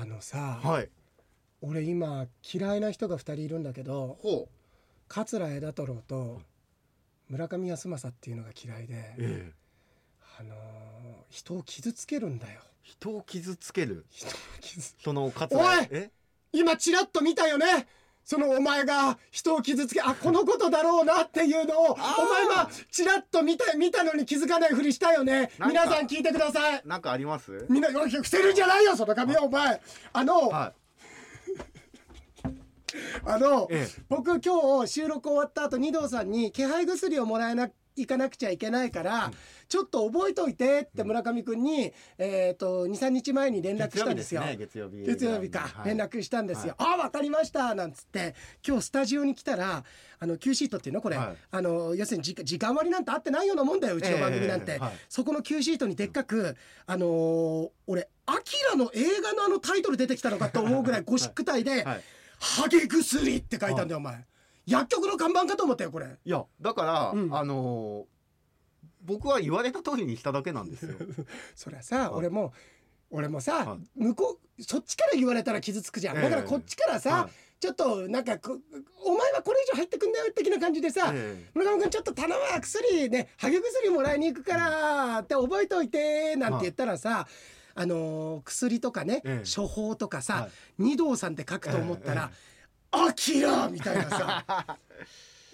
あのさ、はい。俺今嫌いな人が2人いるんだけどほう。桂枝太郎と村上康政っていうのが嫌いで、ええ。あのー人を傷つけるんだよ。人を傷つける。人を傷つその勝おい！え？今チラッと見たよねそのお前が人を傷つけあこのことだろうなっていうのをお前はチラッと見た見たのに気づかないふりしたよね。皆さん聞いてください。なんかあります？みんな伏せるんじゃないよその髪はお前。あの、は あの、ええ。僕今日収録終わった後二堂さんに気配薬をもらえな行かなくちゃいけないから、ちょっと覚えといてって村上君に、えっ、と23日前に連絡したんですよ。月曜日ね月曜日。か、はい。連絡したんですよ。ああ分かりましたなんつって。今日スタジオに来たらあの Q シートっていうの？これ、はい。あの要するに時時間割なんてあってないようなもんだようちの番組なんて、ええはい。そこの Q シートにでっかく、あのー俺「アキラの映画のあのタイトル出てきたのかと思うぐらいゴシック体ではい「ハゲ薬」って書いたんだよお前薬局の看板かと思ったよこれ。いやだから、うん。あのー僕は言われた通りにしただけなんですよ。そりゃさ、はい。俺も俺もさ、はい。向こうそっちから言われたら傷つくじゃん、ええ。だからこっちからさ、はい。ちょっとなんかこお前はこれ以上入ってくんなよ的な感じでさ、ええ。村上君ちょっと頼むわ薬ねハゲ薬もらいに行くからって覚えといてなんて言ったらさ、あのー薬とかね、ええ。処方とかさ、はい。二堂さんって書くと思ったらえ「アキラ!」みたいなさ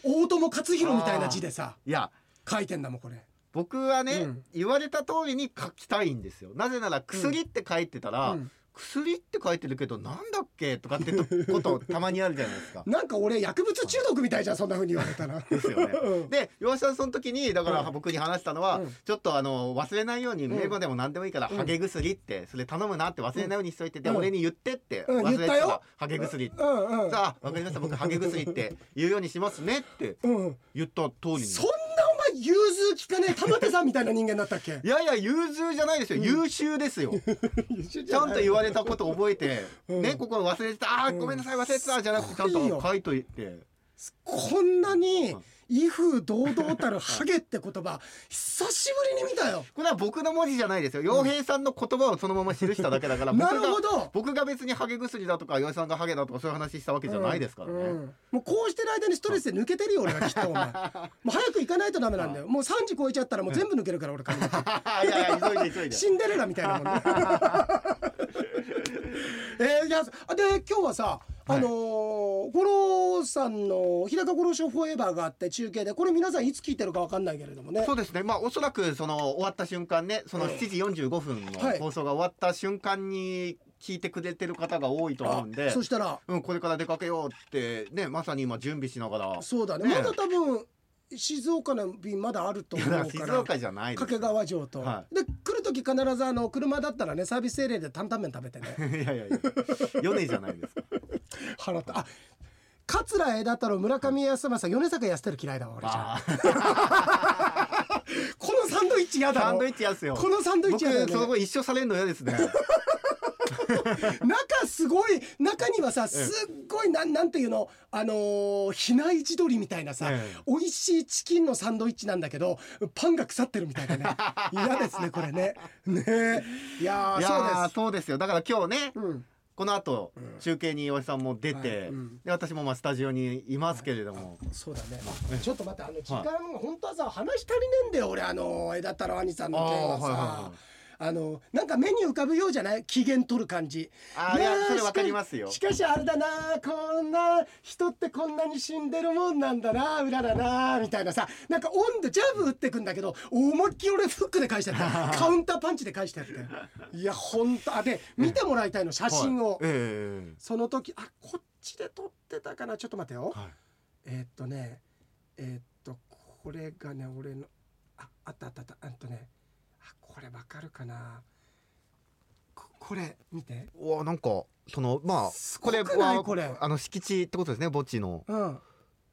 大友克洋みたいな字でさいや書いてんだもんこれ。僕はね、うん言われた通りに書きたいんですよなぜなら薬って書いてたら、うん薬って書いてるけどなんだっけとかってことたまにあるじゃないですか。なんか俺薬物中毒みたいじゃんそんな風に言われたら。ですよね。うん。で岩下さんその時にだからうん僕に話したのは、うん。ちょっとあの忘れないようにうん名簿でも何でもいいから、うん。ハゲ薬ってそれ頼むなって忘れないようにしといて、でうん。俺に言ってって、うん忘れてたハゲ薬。さあわかりました。僕ハゲ薬って言うようにしますねってうん。言った通りに。そん融通きかねえ玉手さんみたいな人間だったっけ？いやいや融通じゃないですよ、優秀ですよ。ちちゃんと言われたこと覚えて、うん。ねここ忘れてたあごめんなさい忘れてたじゃなくてちゃんと書いといてこんなにうん。威風堂々たるハゲって言葉久しぶりに見たよ。これは僕の文字じゃないですよ。洋平さんの言葉をそのまま記しただけだから僕ながるほど。僕が別にハゲ薬だとか岩井さんがハゲだとかそういう話したわけじゃないですからね、うん。うん。もうこうしてる間にストレスで抜けてるよ俺はきっとお前。もう早く行かないとダメなんだよ。もう3時超えちゃったらもう全部抜けるから俺髪の毛いやいや急いで急いで。シンデレラみたいなもんね。えー、いやあで今日はさあのー五郎さんの日高五郎ショーフォーエバーがあって中継でこれ皆さんいつ聞いてるかわかんないけれどもね。そうですね。まあおそらくその終わった瞬間ねその7時45分のはい放送が終わった瞬間に聞いてくれてる方が多いと思うんで。あそしたら。うん、これから出かけようってねまさに今準備しながら。そうだね。ねまだ多分静岡の便まだあると思うから静岡じゃない掛川城と、はで来る時必ずあの車だったらねサービスエリアで担々麺食べてね。いやいやいや。米じゃないですか払った。あ桂枝太郎村上康政米坂康輝嫌いだわ俺じゃ このサンドイッチ嫌だサンドイッチやすよ。このサンドイッ僕チ嫌だよね。そこ一緒されるの嫌ですね。中すごい中にはさすっごいなんなんていうの？あのー比内地鶏みたいなさ、ええ。美味しいチキンのサンドイッチなんだけどパンが腐ってるみたいなね。嫌ですねこれね。ね。いやそうです。そうですよ。だから今日ね、うんこの後、うん。中継に岩井さんも出て、はい。うん。で私もまあスタジオにいますけれども、そうだね。ええちょっと待ってあの時間、本当はさ話足りねえんだよ俺あの枝太郎兄さんの件はさ。はいはいはいあのなんか目に浮かぶようじゃない？機嫌取る感じ。あーいやーそれわかりますよ。しかしあれだなこんな人ってこんなに死んでるもんなんだなうららなみたいなさ。なんか温度ジャブ打ってくんだけど思いっきり俺フックで返してやった。カウンターパンチで返してやって。いや本当あで見てもらいたいの写真を、はい。ええ。その時あこっちで撮ってたかな？ちょっと待ってよ、はい。えーっとねえーっとこれがね俺のああったあったあった。あとねあこれわかるかな？ここれ見て。うわなんかそのまあこれはこれ。あの敷地ってことですね墓地の。うん。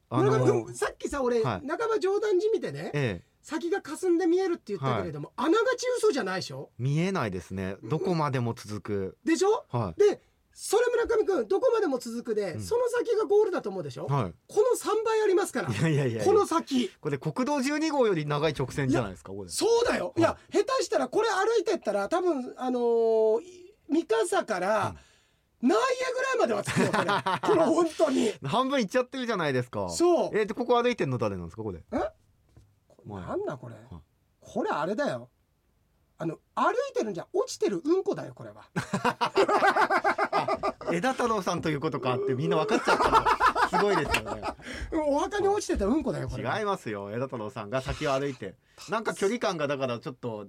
あの君さっきさ俺、はい。半ば冗談じみてねええ。先が霞んで見えるって言ったけれども、あながち嘘じゃないでしょ？見えないですね。どこまでも続く。でしょ？はでそれ村上君どこまでも続くで、うん。その先がゴールだと思うでしょ、い。はこの3倍ありますから。いいやいやいや。この先。これ国道12号より長い直線じゃないですかこれそうだよ、い、や下手したらこれ歩いてったら多分あのーい三笠から、内野ぐらいまではつくよこれ。この本当に。半分いっちゃってるじゃないですか。そう。えー、でここ歩いてんの誰なんですかこれえ？前。なんだこれ。これあれだよ。あの歩いてるんじゃ落ちてるうんこだよこれは 枝太郎さんということかってみんな分かっちゃったの。すごいですよね。お墓に落ちてたうんこだよこれ。は違いますよ枝太郎さんが先を歩いて。なんか距離感がだからちょっと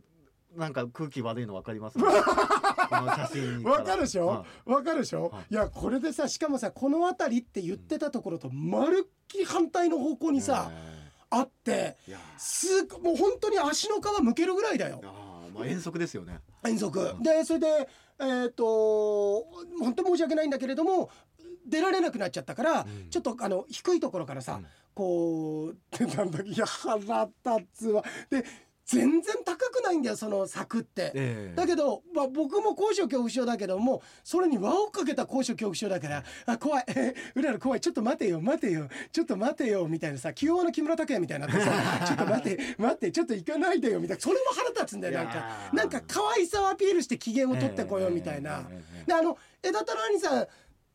なんか空気悪いの分かります、ね、この写真から。わかるでしょ？はわかるでしょ？はいいやこれでさしかもさこの辺りって言ってたところとまるっきり反対の方向いにさえ。あってすもう本当に足の皮むけるぐらいだよ。あーまあ遠足ですよね。遠足。うん。でそれでえっ、と本当申し訳ないんだけれども出られなくなっちゃったから、うん。ちょっとあの低いところからさ、うん。こう なんだいや腹立つわ。で全然高くないんだよその柵って。ええ。だけど、まあ、僕も高所恐怖症だけどもそれに輪をかけた高所恐怖症だからあ怖い。うらら怖い。ちょっと待てよ待てよちょっと待てよみたいなさ清和の木村拓哉みたいになってさ ちょっと待て待ってちょっと行かないでよみたいな。それも腹立つんだよなんいかなんか可愛さをアピールして機嫌を取ってこようみたいな。であの枝太郎兄さん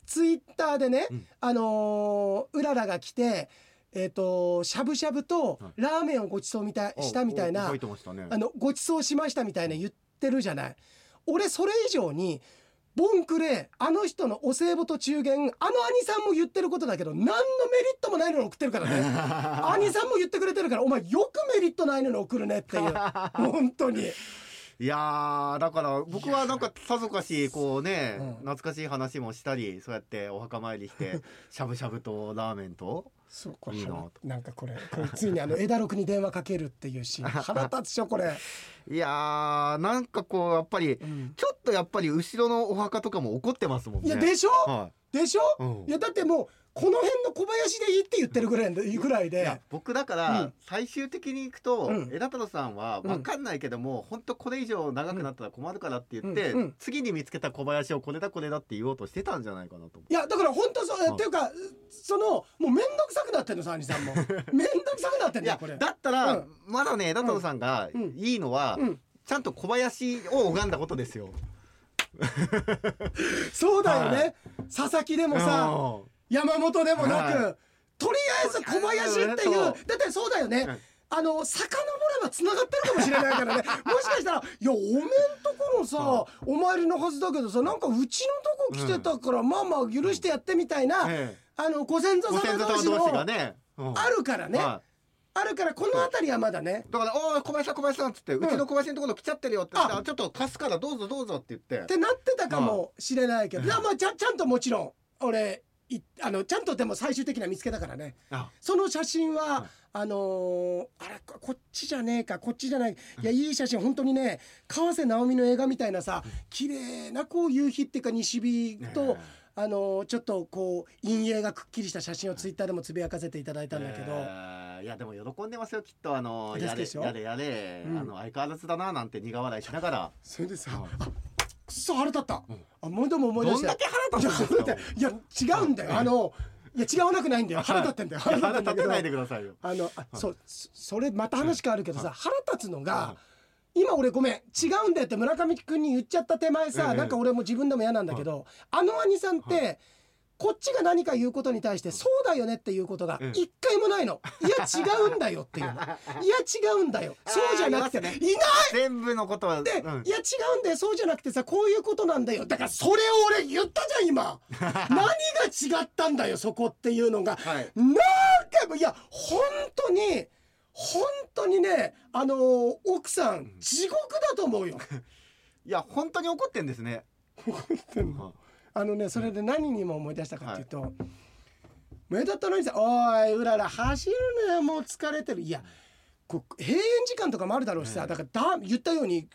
ツイッターでね、うん。あのーうららが来てえっ、としゃぶしゃぶとはい。ラーメンをごちそうみたいしたみたいなあのごちそうしましたみたいな言ってるじゃない。俺それ以上にボンクレあの人のお歳暮と中元あの兄さんも言ってることだけど何のメリットもないのに送ってるからね。兄さんも言ってくれてるからお前よくメリットないのに送るねっていう。本当にいやーだから僕はなんかさぞかしこうね、うん。懐かしい話もしたりそうやってお墓参りしてしゃぶしゃぶとラーメンとそうこれいいな腹なんかこれこれついにあの枝六に電話かけるっていうシーン。腹立つでしょこれ、いやーなんかこうやっぱりうん。ちょっとやっぱり後ろのお墓とかも怒ってますもんね。いやでしょ？はでしょ？い、うん。いやだってもうこの辺の小林でいいって言ってるぐらいでぐらいで。僕だから、うん。最終的に行くと、うん。枝太郎さんは分かんないけども、本当これ以上長くなったら困るからって言って、次に見つけた小林をこれだこれだって言おうとしてたんじゃないかなと思いやだから本当そううん。っていうかそのもう面倒くさくなってんのさ兄さんも。面倒くさくなってんだよこれ。だったら、うん。まだね枝太郎さんがうん。いいのは、うん。ちゃんと小林を拝んだことですよ。そうだよはね佐々木でもさう山本でもなく、はとりあえず小林っていうだってそうだよね、うん。あの遡れば繋がってるかもしれないからね。もしかしたら「いやおめんところさお参りのはずだけどさなんかうちのとこ来てたから、まあまあ許してやって」みたいな、あのご先え祖様同士のあるからね、はあるからこの辺りはまだね。いだから「おい小林さん小林さん」っつって、うちの小林のところ来ちゃってるよって言ってあ。あちょっと貸すからどうぞどうぞ」って言って。ってなってたかもしれないけど、まあちゃちゃんともちろん俺いあのちゃんとでも最終的には見つけたからね。あ。その写真は、はいあのーあれここっちじゃねえかこっちじゃない。いやいい写真本当にね川瀬直美の映画みたいなさ綺麗なこう夕日っていうか西日と、ねあのーちょっとこう陰影がくっきりした写真をツイッターでもつぶやかせていただいたんだけど、えーいやでも喜んでますよきっとあのやれやれやれ、うん。あの相変わらずだななんて苦笑いしながら。それでさ、くそ腹立った、うん。あもうでも思い出どんしただけ腹立つんですか？いや違うんだよ。あのいや違わなくないんだよ。腹立ってんだよ。いや腹んだけど立てないでくださいよ。あのあそうそそれまた話変わるけどさ、はい。腹立つのが、は今俺ごめん。違うんだよって村上君に言っちゃった手前さ、ええ。なんか俺も自分でも嫌なんだけど、あの兄さんって、こっちが何か言うことに対して「そうだよね」っていうことがええ一回もないの。いや違うんだよっていうの。いや違うんだよ。そうじゃなくて、ありますいない！全部のことは、で、うん。いや違うんだよ。そうじゃなくてさこういうことなんだよ。だからそれを俺言ったじゃん今。何が違ったんだよそこっていうのが。はい。何回もいや本当に本当にねあのー奥さん地獄だと思うよ。いや本当に怒ってんですね、はあのねそれで何にも思い出したかっていうと「目立ったのにさおいうらら走るのよ。もう疲れてる」いやこう閉園時間とかもあるだろうしさ。ええだからだ言ったように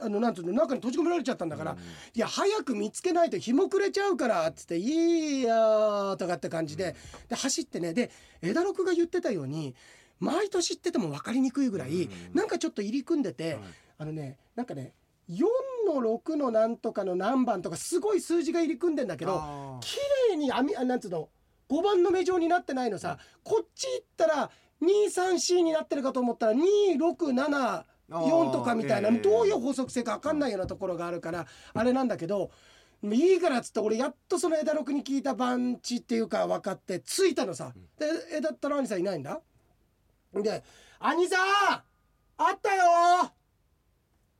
あのなんていうの中に閉じ込められちゃったんだから、うん。いや早く見つけないと日も暮れちゃうからっつって「いいよー」とかって感じでで走ってねで枝六が言ってたように毎年行ってても分かりにくいぐらい、うん。なんかちょっと入り組んでて、はい。あのねなんかね4の6のなんとかの何番とかすごい数字が入り組んでんだけど綺麗に網あなんつうの？5番の目状になってないのさ。こっち行ったら 23C になってるかと思ったら2674とかみたいなええどういう法則性か分かんないようなところがあるからあれなんだけどいいからっつって俺やっとその枝六に聞いた番地っていうか分かって着いたのさ、で枝太郎兄さんいないんだ？で「兄さんあったよあ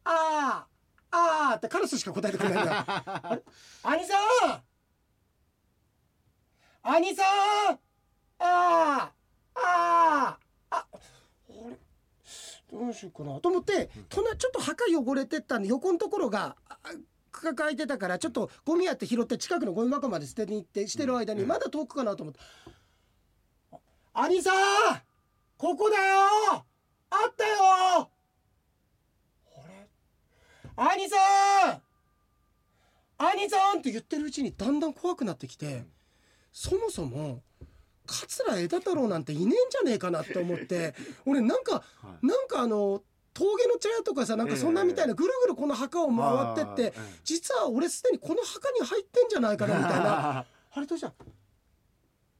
あああ」ってカラスしか答えてくれないんだ。あれ兄さん！兄さん！あああああ俺どうしようかな。と思って隣ちょっと墓汚れてったんで横のところがあ抱えてたからちょっとゴミやって拾って近くのゴミ箱まで捨てに行ってしてる間にまだ遠くかなと思って「兄さん！ここだよ！あったよ兄さん！兄さん!」って言ってるうちにだんだん怖くなってきてそもそも桂枝太郎なんていねえんじゃねえかなって思って 俺なんかはい。なんかあの峠の茶屋とかさなんかそんなみたいなぐるぐるこの墓を回ってって実は俺すでにこの墓に入ってんじゃないかなみたいな。あれどうした？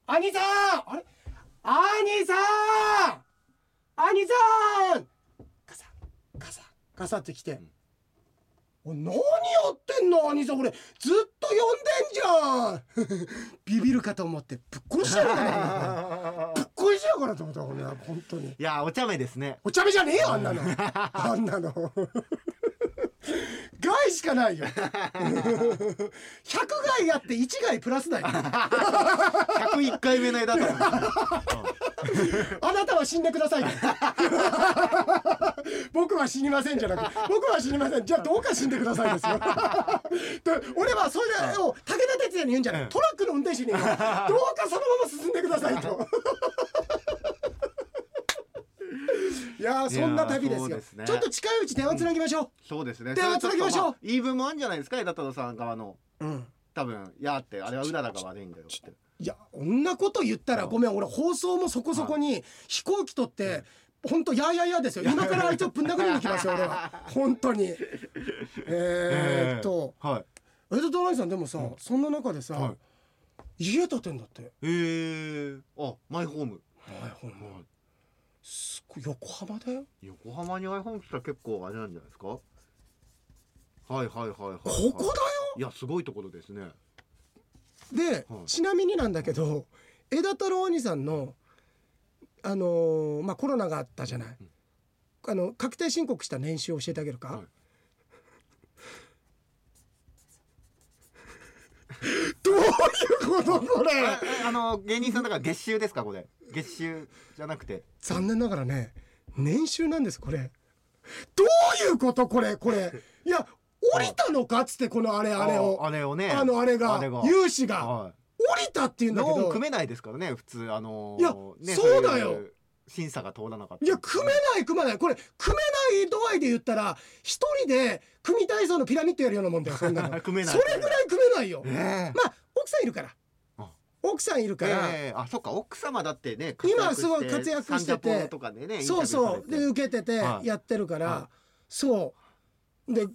兄さん！あれ？兄さん！兄さん！ガサガサガサってきて、お何やってんの兄さん俺ずっと呼んでんじゃん。ビビるかと思ってぶっ殺してやるから。ぶっ殺してやるからと思った俺は本当に。いやお茶目ですね。お茶目じゃねえよあんなの。あんなの害しかないよ。100害あって1害プラスだよ。101回目の枝太郎あなたは死んでください僕は死にませんじゃなくて僕は死にません。じゃあどうか死んでくださいですよ。で俺はそれを武田鉄矢に言うんじゃない。トラックの運転手に言う。のどうかそのまま進んでくださいといやーそんな旅ですよ。ですね。ちょっと近いうち電話つなぎましょそうですね。ではつなぎましょう。それちっと言い分もあるんじゃないですか枝太郎さん側の。う、うん。多分「いや」ってあれはうららが悪いんだよって。いやこんなこと言ったらごめん俺放送もそこそこに飛行機取って本当やーやーやーですよ。今からあいつをぶん殴りに来ますよ俺は。本当に。えーっと。はい。江戸太郎さんでもさそんな中でさは家建てんだって。えー、あマイホーム。はいほんますごい横浜だよ。横浜にマイホーム来たら結構あれなんじゃないですか？はいはいはいはいここだよ。いやすごいところですね。で、はい。ちなみになんだけど枝太郎兄さんのあのーまあコロナがあったじゃない、あの確定申告した年収を教えてあげるか、はいどういうことこれ？ああの芸人さんだから月収ですかこれ？月収じゃなくて。残念ながらね年収なんですこれ。どういうことこれ？これ。いや降りたのかっつってこのあれあれを。ああれをね。あのあれがあれが。融資が。は降りたっていうんいだけど。組めないですからね普通あのいやねそうだよ。い審査が通らなかったいや組めない組めない。これ組めない度合いで言ったら一人で組体操のピラミッドやるようなもんだよそんなの。組めない。それぐらい組めないよ。え。まあ奥さんいるから。あ。奥さんいるから、ええあそっか。奥様だってね今すごい活躍してて。ねそうそう。で受けててはい。やってるから、はそう。でこ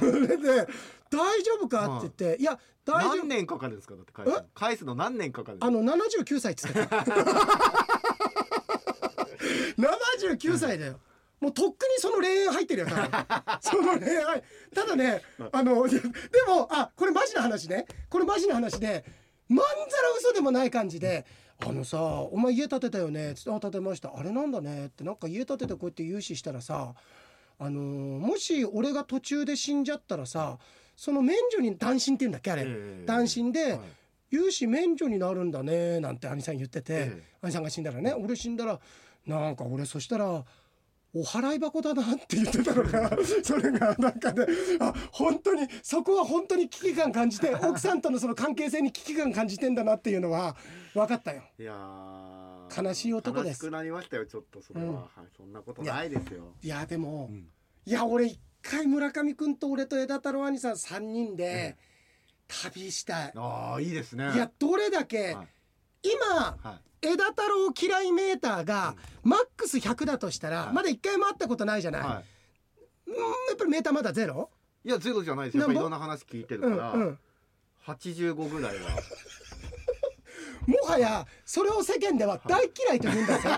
れ で「大丈夫か?」って言って「い。や大丈夫。何年かかるんですか？だって返すの。返すの何年かかるあの79歳っつってた。79歳だよもうとっくにその恋愛入ってるよ多分その恋愛。ただねあ。の でもあこれマジな話ね。これマジな話でまんざら嘘でもない感じで「あのさお前家建てたよね」つって「あ建てました。あれなんだね」ってなんか家建ててこうやって融資したらさあのーもし俺が途中で死んじゃったらさその免除に断親って言うんだっけあれ、ええ断親で、はい。融資免除になるんだねなんて兄さん言ってて、ええ。兄さんが死んだらね。俺死んだらなんか俺そしたらお払い箱だなって言ってたのが それがなんかねあ本当にそこは本当に危機感感じて 奥さんとのその関係性に危機感感じてんだなっていうのは分かったよ。いやー悲しい男です。悲しくなりましたよちょっとそれは、うん。はいそんなことないですよ。いやでも、うん。いや俺一回村上君と俺と枝太郎兄さん3人で旅したい。ああいいですね。いやどれだけ、はい今はい。枝太郎嫌いメーターがマックス100だとしたら、はい。まだ一回も会ったことないじゃない、はうんやっぱりメーターまだゼロ？い、いやゼロじゃないですよ。いろんな話聞いてるうんから、うん85ぐらいは。もはやそれを世間では大嫌いと言うんだぜ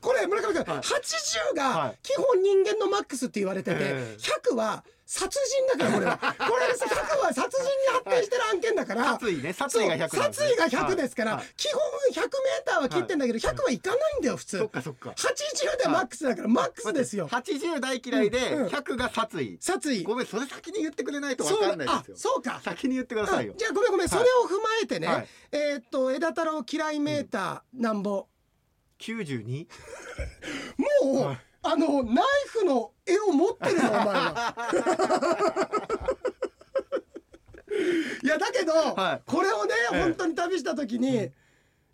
これ村上君、はい。80がはい。基本人間のマックスって言われてて、ええ。100は殺人だからこれ。は これ100は殺人に発展してる案件だから、殺意ね。殺意が100なんそう殺意が100ですから、はい。はい基本100メーターは切ってんだけど、100はいかないんだよ普通。そっかそっか。80でマックスだからマックスですよ。80大嫌いでうんうん。100が殺意。殺意。ごめんそれ先に言ってくれないと分かんないですよ。そうか。先に言ってくださいよ。うんじゃあごめんごめん、それを踏まえてね、はい。えーっと枝太郎嫌いメーターなんぼ、92もう、はい。あのナイフの絵を持ってるのお前は。いやだけど、はい。これをね、ええ。本当に旅した時に、い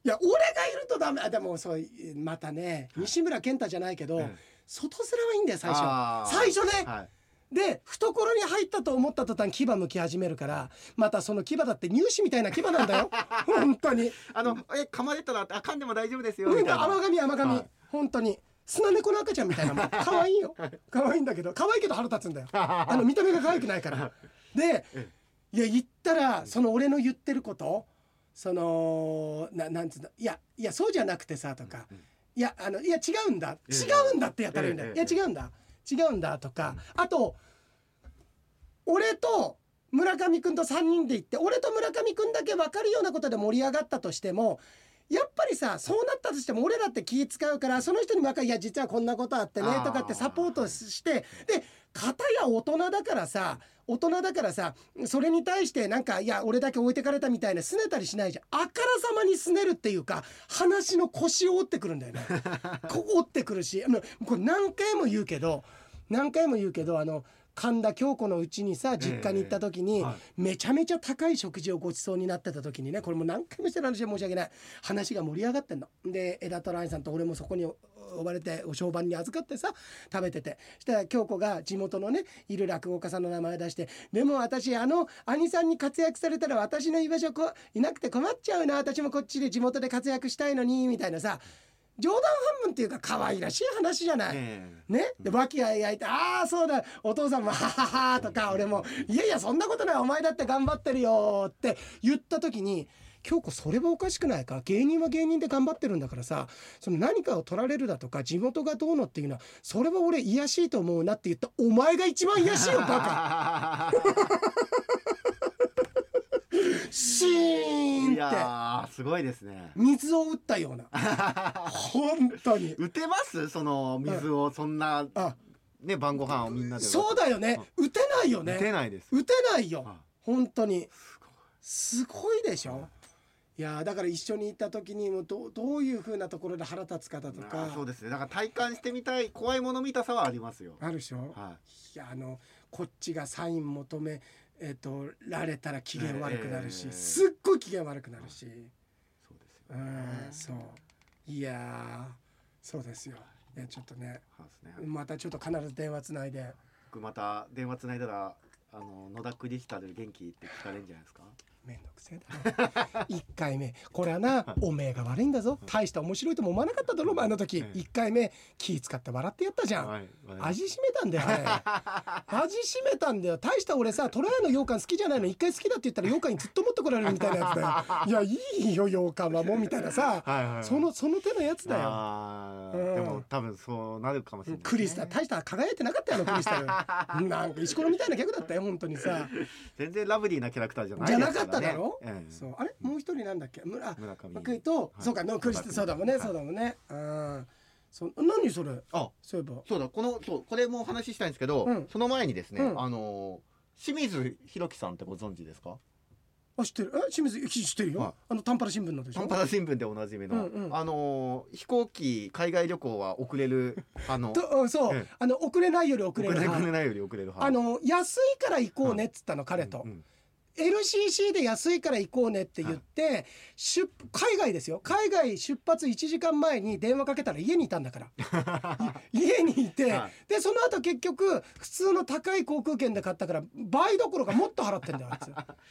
や俺がいるとダメあでもそうまたね西村健太じゃないけど、ええ。外面はいいんだよ最初。最初ね、はいで懐に入ったと思った途端牙むき始めるからまたその牙だって乳歯みたいな牙なんだよ。本当に。あのえ噛まれたらあ噛んでも大丈夫ですようんみたいな。甘噛み甘噛み、はい。本当に。砂猫の赤ちゃんみたいなもん。可愛いよ。可愛いんだけど可愛いけど腹立つんだよ。あの見た目が可愛くないから。でえいや言ったらその俺の言ってることそのななんつうのいやいやそうじゃなくてさとか、うん。いやあのいや違うんだ。ええ違うんだってやったらいいんだよ、ええいや違うんだ違うんだとか、あと俺と村上君と3人で行って俺と村上君だけ分かるようなことで盛り上がったとしてもやっぱりさそうなったとしても俺らって気使うからその人に分かるいや実はこんなことあってねとかってサポートしてで片や大人だからさ大人だからさそれに対してなんかいや俺だけ置いてかれたみたいな拗ねたりしないじゃん。あからさまに拗ねるっていうか話の腰を折ってくるんだよね。こう折ってくるしこれ何回も言うけど何回も言うけどあの神田京子のうちにさ実家に行った時に、めちゃめちゃ高い食事をごちそうになってた時にねこれもう何回もしてる話で申し訳ない。話が盛り上がってんの。で枝太郎愛さんと俺もそこに呼ばれてお商売に預かってさ食べてて。そしたら京子が地元のねいる落語家さんの名前出して「でも私あの兄さんに活躍されたら私の居場所こいなくて困っちゃうな。私もこっちで地元で活躍したいのに」みたいなさ冗談半分っていうか可愛らしい話じゃない。えね、で和気あいあいと「ああそうだ。お父さんもははは」とか俺も「いやいやそんなことない。お前だって頑張ってるよ」って言った時に「京子それはおかしくないか？芸人は芸人で頑張ってるんだからさその何かを取られるだとか地元がどうのっていうのはそれは俺癒やしいと思うな」って言ったお前が一番癒やしいよバカ シーンいって。やーすごいですね。水を打ったような。本当に。打てます？その水をそんなあ。ね晩ご飯をみんなで。そうだよね。打てないよね。打てないです。打てないよ。は本当に。すごい。でしょ？いやーだから一緒に行った時にもどうどういう風なところで腹立つかだとあかーそうですね。だから体感してみたい怖いもの見たさはありますよ。あるでしょ？はいやあのこっちがサイン求めえっ、とられたら機嫌悪くなるし、ええ。すっごい機嫌悪くなるし、いそうですようんねそう。いやーそうですよ。いやちょっとねね。またちょっと必ず電話つないで。僕また電話つないだらあの野田クリスタル元気って聞かれるんじゃないですか？めんどくせえだろ。一回目これはなおめえが悪いんだぞ。大して面白いとも思わなかっただろ前の時。ええ。一回目気使って笑ってやったじゃん、はい。味しめたんだよあれ。味しめたんだよ。大した俺さトラヤの羊羹好きじゃないの。一回好きだって言ったら羊羹にずっと持ってこられるみたいなやつだよ。いやいいよ羊羹はもうみたいなさ。そのその手のやつだよ。でも多分そうなるかもしれない、クリスタル大した輝いてなかったよクリスタル。なんか石ころみたいな客だったよ本当にさ。全然ラブリーなキャラクターじゃないじゃなかですだろ、ええそう。あれ？もう一人なんだっけ？村。村上。僕と、はい。そうかのクリスタそうだもんね、はい。そうだもんね。うんそ何それ？あそういえば。そうだ。このそうこれもお話ししたいんですけど、うん。その前にですね、うん。あの清水弘樹さんってご存知ですか？あ知ってる。え清水知ってるよ、はい。あのタンパラ新聞のでしょ？短パラ新聞でおなじみの、うん。うんあの飛行機海外旅行は遅れるあのそう、ええあの遅れないより遅遅れる遅れないより遅れる派。あの安いから行こうねっつったの、彼と、うんうん LCC で安いから行こうねって言って、出海外ですよ。海外出発1時間前に電話かけたら家にいたんだから。い 家にいて、はでその後結局普通の高い航空券で買ったから倍どころかもっと払ってんだよあいつ。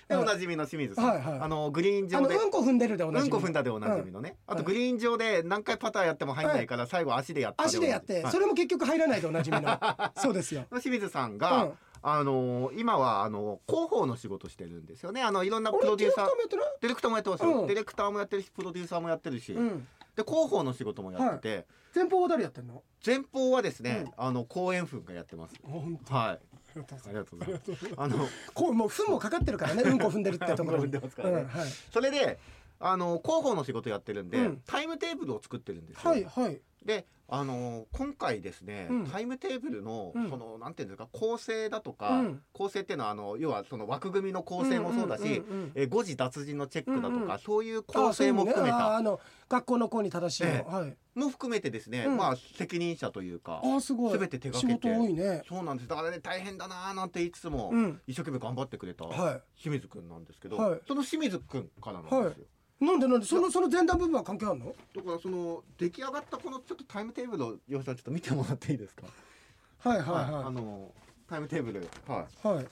で おなじみの清水さん、はいはい。あのグリーン上で。うんこ踏んでるで同じうんこ踏んだでおなじみのね、あとグリーン上で何回パターやっても入ん。ないから最後足でやった足でやって、はい。それも結局入らないでおなじみのそうですよ清水さんが、うんあの今はあの広報の仕事してるんですよね。あのいろんなプロデューサー。ディレクターもやってますよ、うん。ディレクターもやってるしプロデューサーもやってるし、うん。で広報の仕事もやってて、前方は誰やってんの？前方はですね、あの公園粉がやってます。本当。はい。ありがとうございます。あ のこうもう糞もかかってるからね。うんこ踏んでるってところに。踏んでますからね。うんはい。それであの広報の仕事やってるんで、うん。タイムテーブルを作ってるんですよ、はいはいであの今回ですね、うん。タイムテーブルの、うん。そのなんていうんですか構成だとか、うん。構成っていうのはあの要はその枠組みの構成もそうだし、んん。んうんえー誤字脱字のチェックだとか、うんうんそういう構成も含めた。あね。の学校の子に正しいの、ええ。はい。も含めてですね、うん。まあ責任者というかあすごい。全て手掛けて。仕事多いね。そうなんです。だからね大変だなーなんて言いつつも、うん。一生懸命頑張ってくれたは清水くんなんですけど、はい。その清水くんからなんですよ、いなんでなんで？そのその前段部分は関係あるの？だからその出来上がったこのちょっとタイムテーブルを吉さんちょっと見てもらっていいですか？はいはいあはのタイムテーブル。はい。いはい。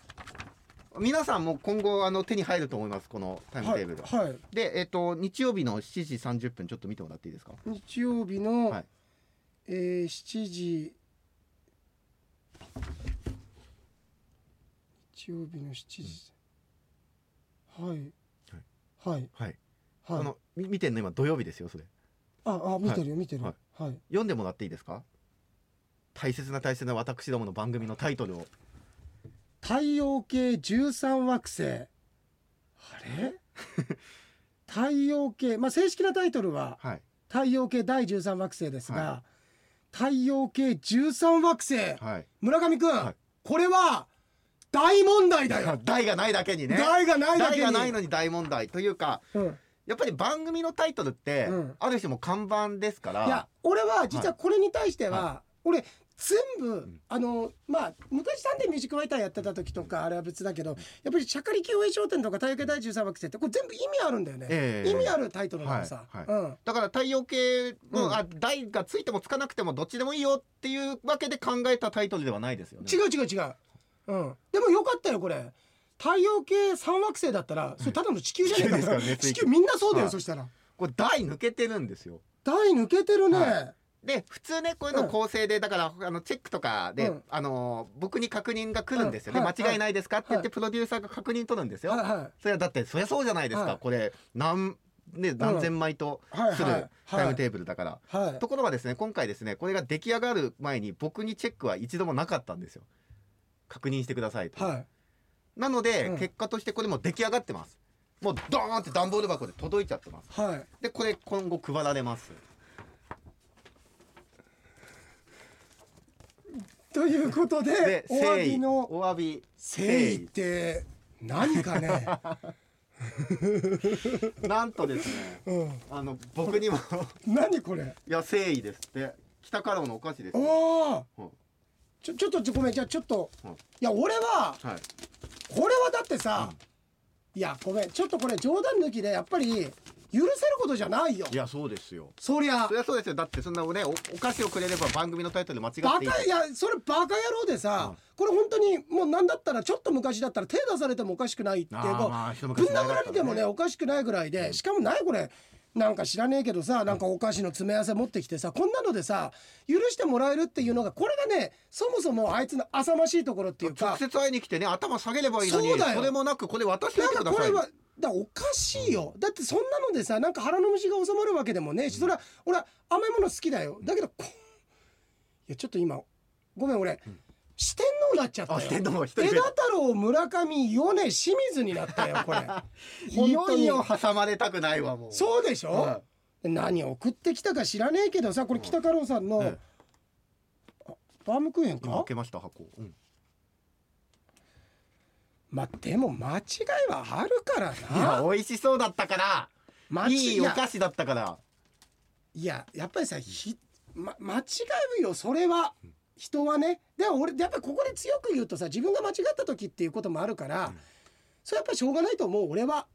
皆さんも今後あの手に入ると思いますこのタイムテーブル、はい、はい、でえっ、と日曜日の7時30分ちょっと見てもらっていいですか？日曜日の、はい。えー、7時日曜日の7時、はい。はい。はい、はいあのみ見てんの？今土曜日ですよそれ。ああ見てるよ見てる。ははい、読んでもらっていいですか？大切な大切な私どもの番組のタイトルを。太陽系13惑星。あれ？太陽系。まあ正式なタイトルははい。太陽系第13惑星ですが、は太陽系13惑星。はい。村上くん、はい。これは大問題だよ。題がないだけにね。題がないだけに。題がないのに大問題。というかうんやっぱり番組のタイトルって、うん。ある種もう看板ですから。いや俺は実はこれに対しては、は俺全部、ん。あのまあ昔サンデーミュージックファイターやってた時とかあれは別だけどやっぱりシャカリ共栄商店とか太陽系第13惑星ってこれ全部意味あるんだよね、ええ。意味あるタイトルなのさ、はい。はい。うん。だから太陽系の、うん。あ題がついてもつかなくてもどっちでもいいよっていうわけで考えたタイトルではないですよね。違う違う違う、うん、でもよかったよこれ太陽系三惑星だったらそれただの地球じゃねえか地球ですからね地球みんなそうだよ、はい。そしたら。これ題抜けてるんですよ。台抜けてるね、はで普通ねこういうの構成で、だからあのチェックとかで、うん。あの僕に確認が来るんですよね、うん。はい。間違いないですかって言って、はい。プロデューサーが確認取るんですよ。はいはい。それはだってそりゃそうじゃないですか、はい。これ何ね何千枚とするタイムテーブルだから。はい。ところがですね今回ですねこれが出来上がる前に僕にチェックは一度もなかったんですよ。確認してくださいと、はいなので、うん。結果としてこれもう出来上がってます。もうドーンって段ボール箱で届いちゃってます。はい。でこれ今後配られます。ということででお詫びのお詫び誠意って何かね、なんとですねうん、あの僕にも。何これ。いや誠意ですって。北カロのお菓子ですよ。おおうんちょちょっとごめんじゃあちょっと、うん。いや俺ははい。これはだってさ、いやごめんちょっとこれ冗談抜きでやっぱり許せることじゃないよ。いやそうですよ。そりゃ。そりゃそうですよ。だってそんなねおお菓子をくれれば番組のタイトル間違っていいバカいやそれバカ野郎でさ、これ本当にもうなんだったらちょっと昔だったら手出されてもおかしくないっていうぶ昔ん殴られてもねおかしくないぐらいでしかもないこれなんか知らねえけどさなんかお菓子の詰め合わせ持ってきてさこんなのでさ許してもらえるっていうのがこれがねそもそもあいつの浅ましいところっていうか直接会いに来てね頭下げればいいのにそうだよ。れもなくこれ渡してくださいかこれはだおかしいよ。だってそんなのでさなんか腹の虫が収まるわけでもねえしそれは俺は甘いもの好きだよ。だけどこいやちょっと今ごめん俺、四天王になっちゃったよ。あ四天王一人増えた。枝太郎村上米清水になったよこれ。い よ本当にいよ挟まれたくないわもう。そうでしょ、は何送ってきたか知らねえけどさこれ北太郎さんの、えあバームクーヘンか？今開けました箱、うん。まあでも間違いはあるからいやな美味しそうだったから。間違いいお菓子だったから。いややっぱりさひ、ま、間違うよそれは人はねでも俺やっぱりここで強く言うとさ自分が間違った時っていうこともあるから、それやっぱりしょうがないと思う俺は。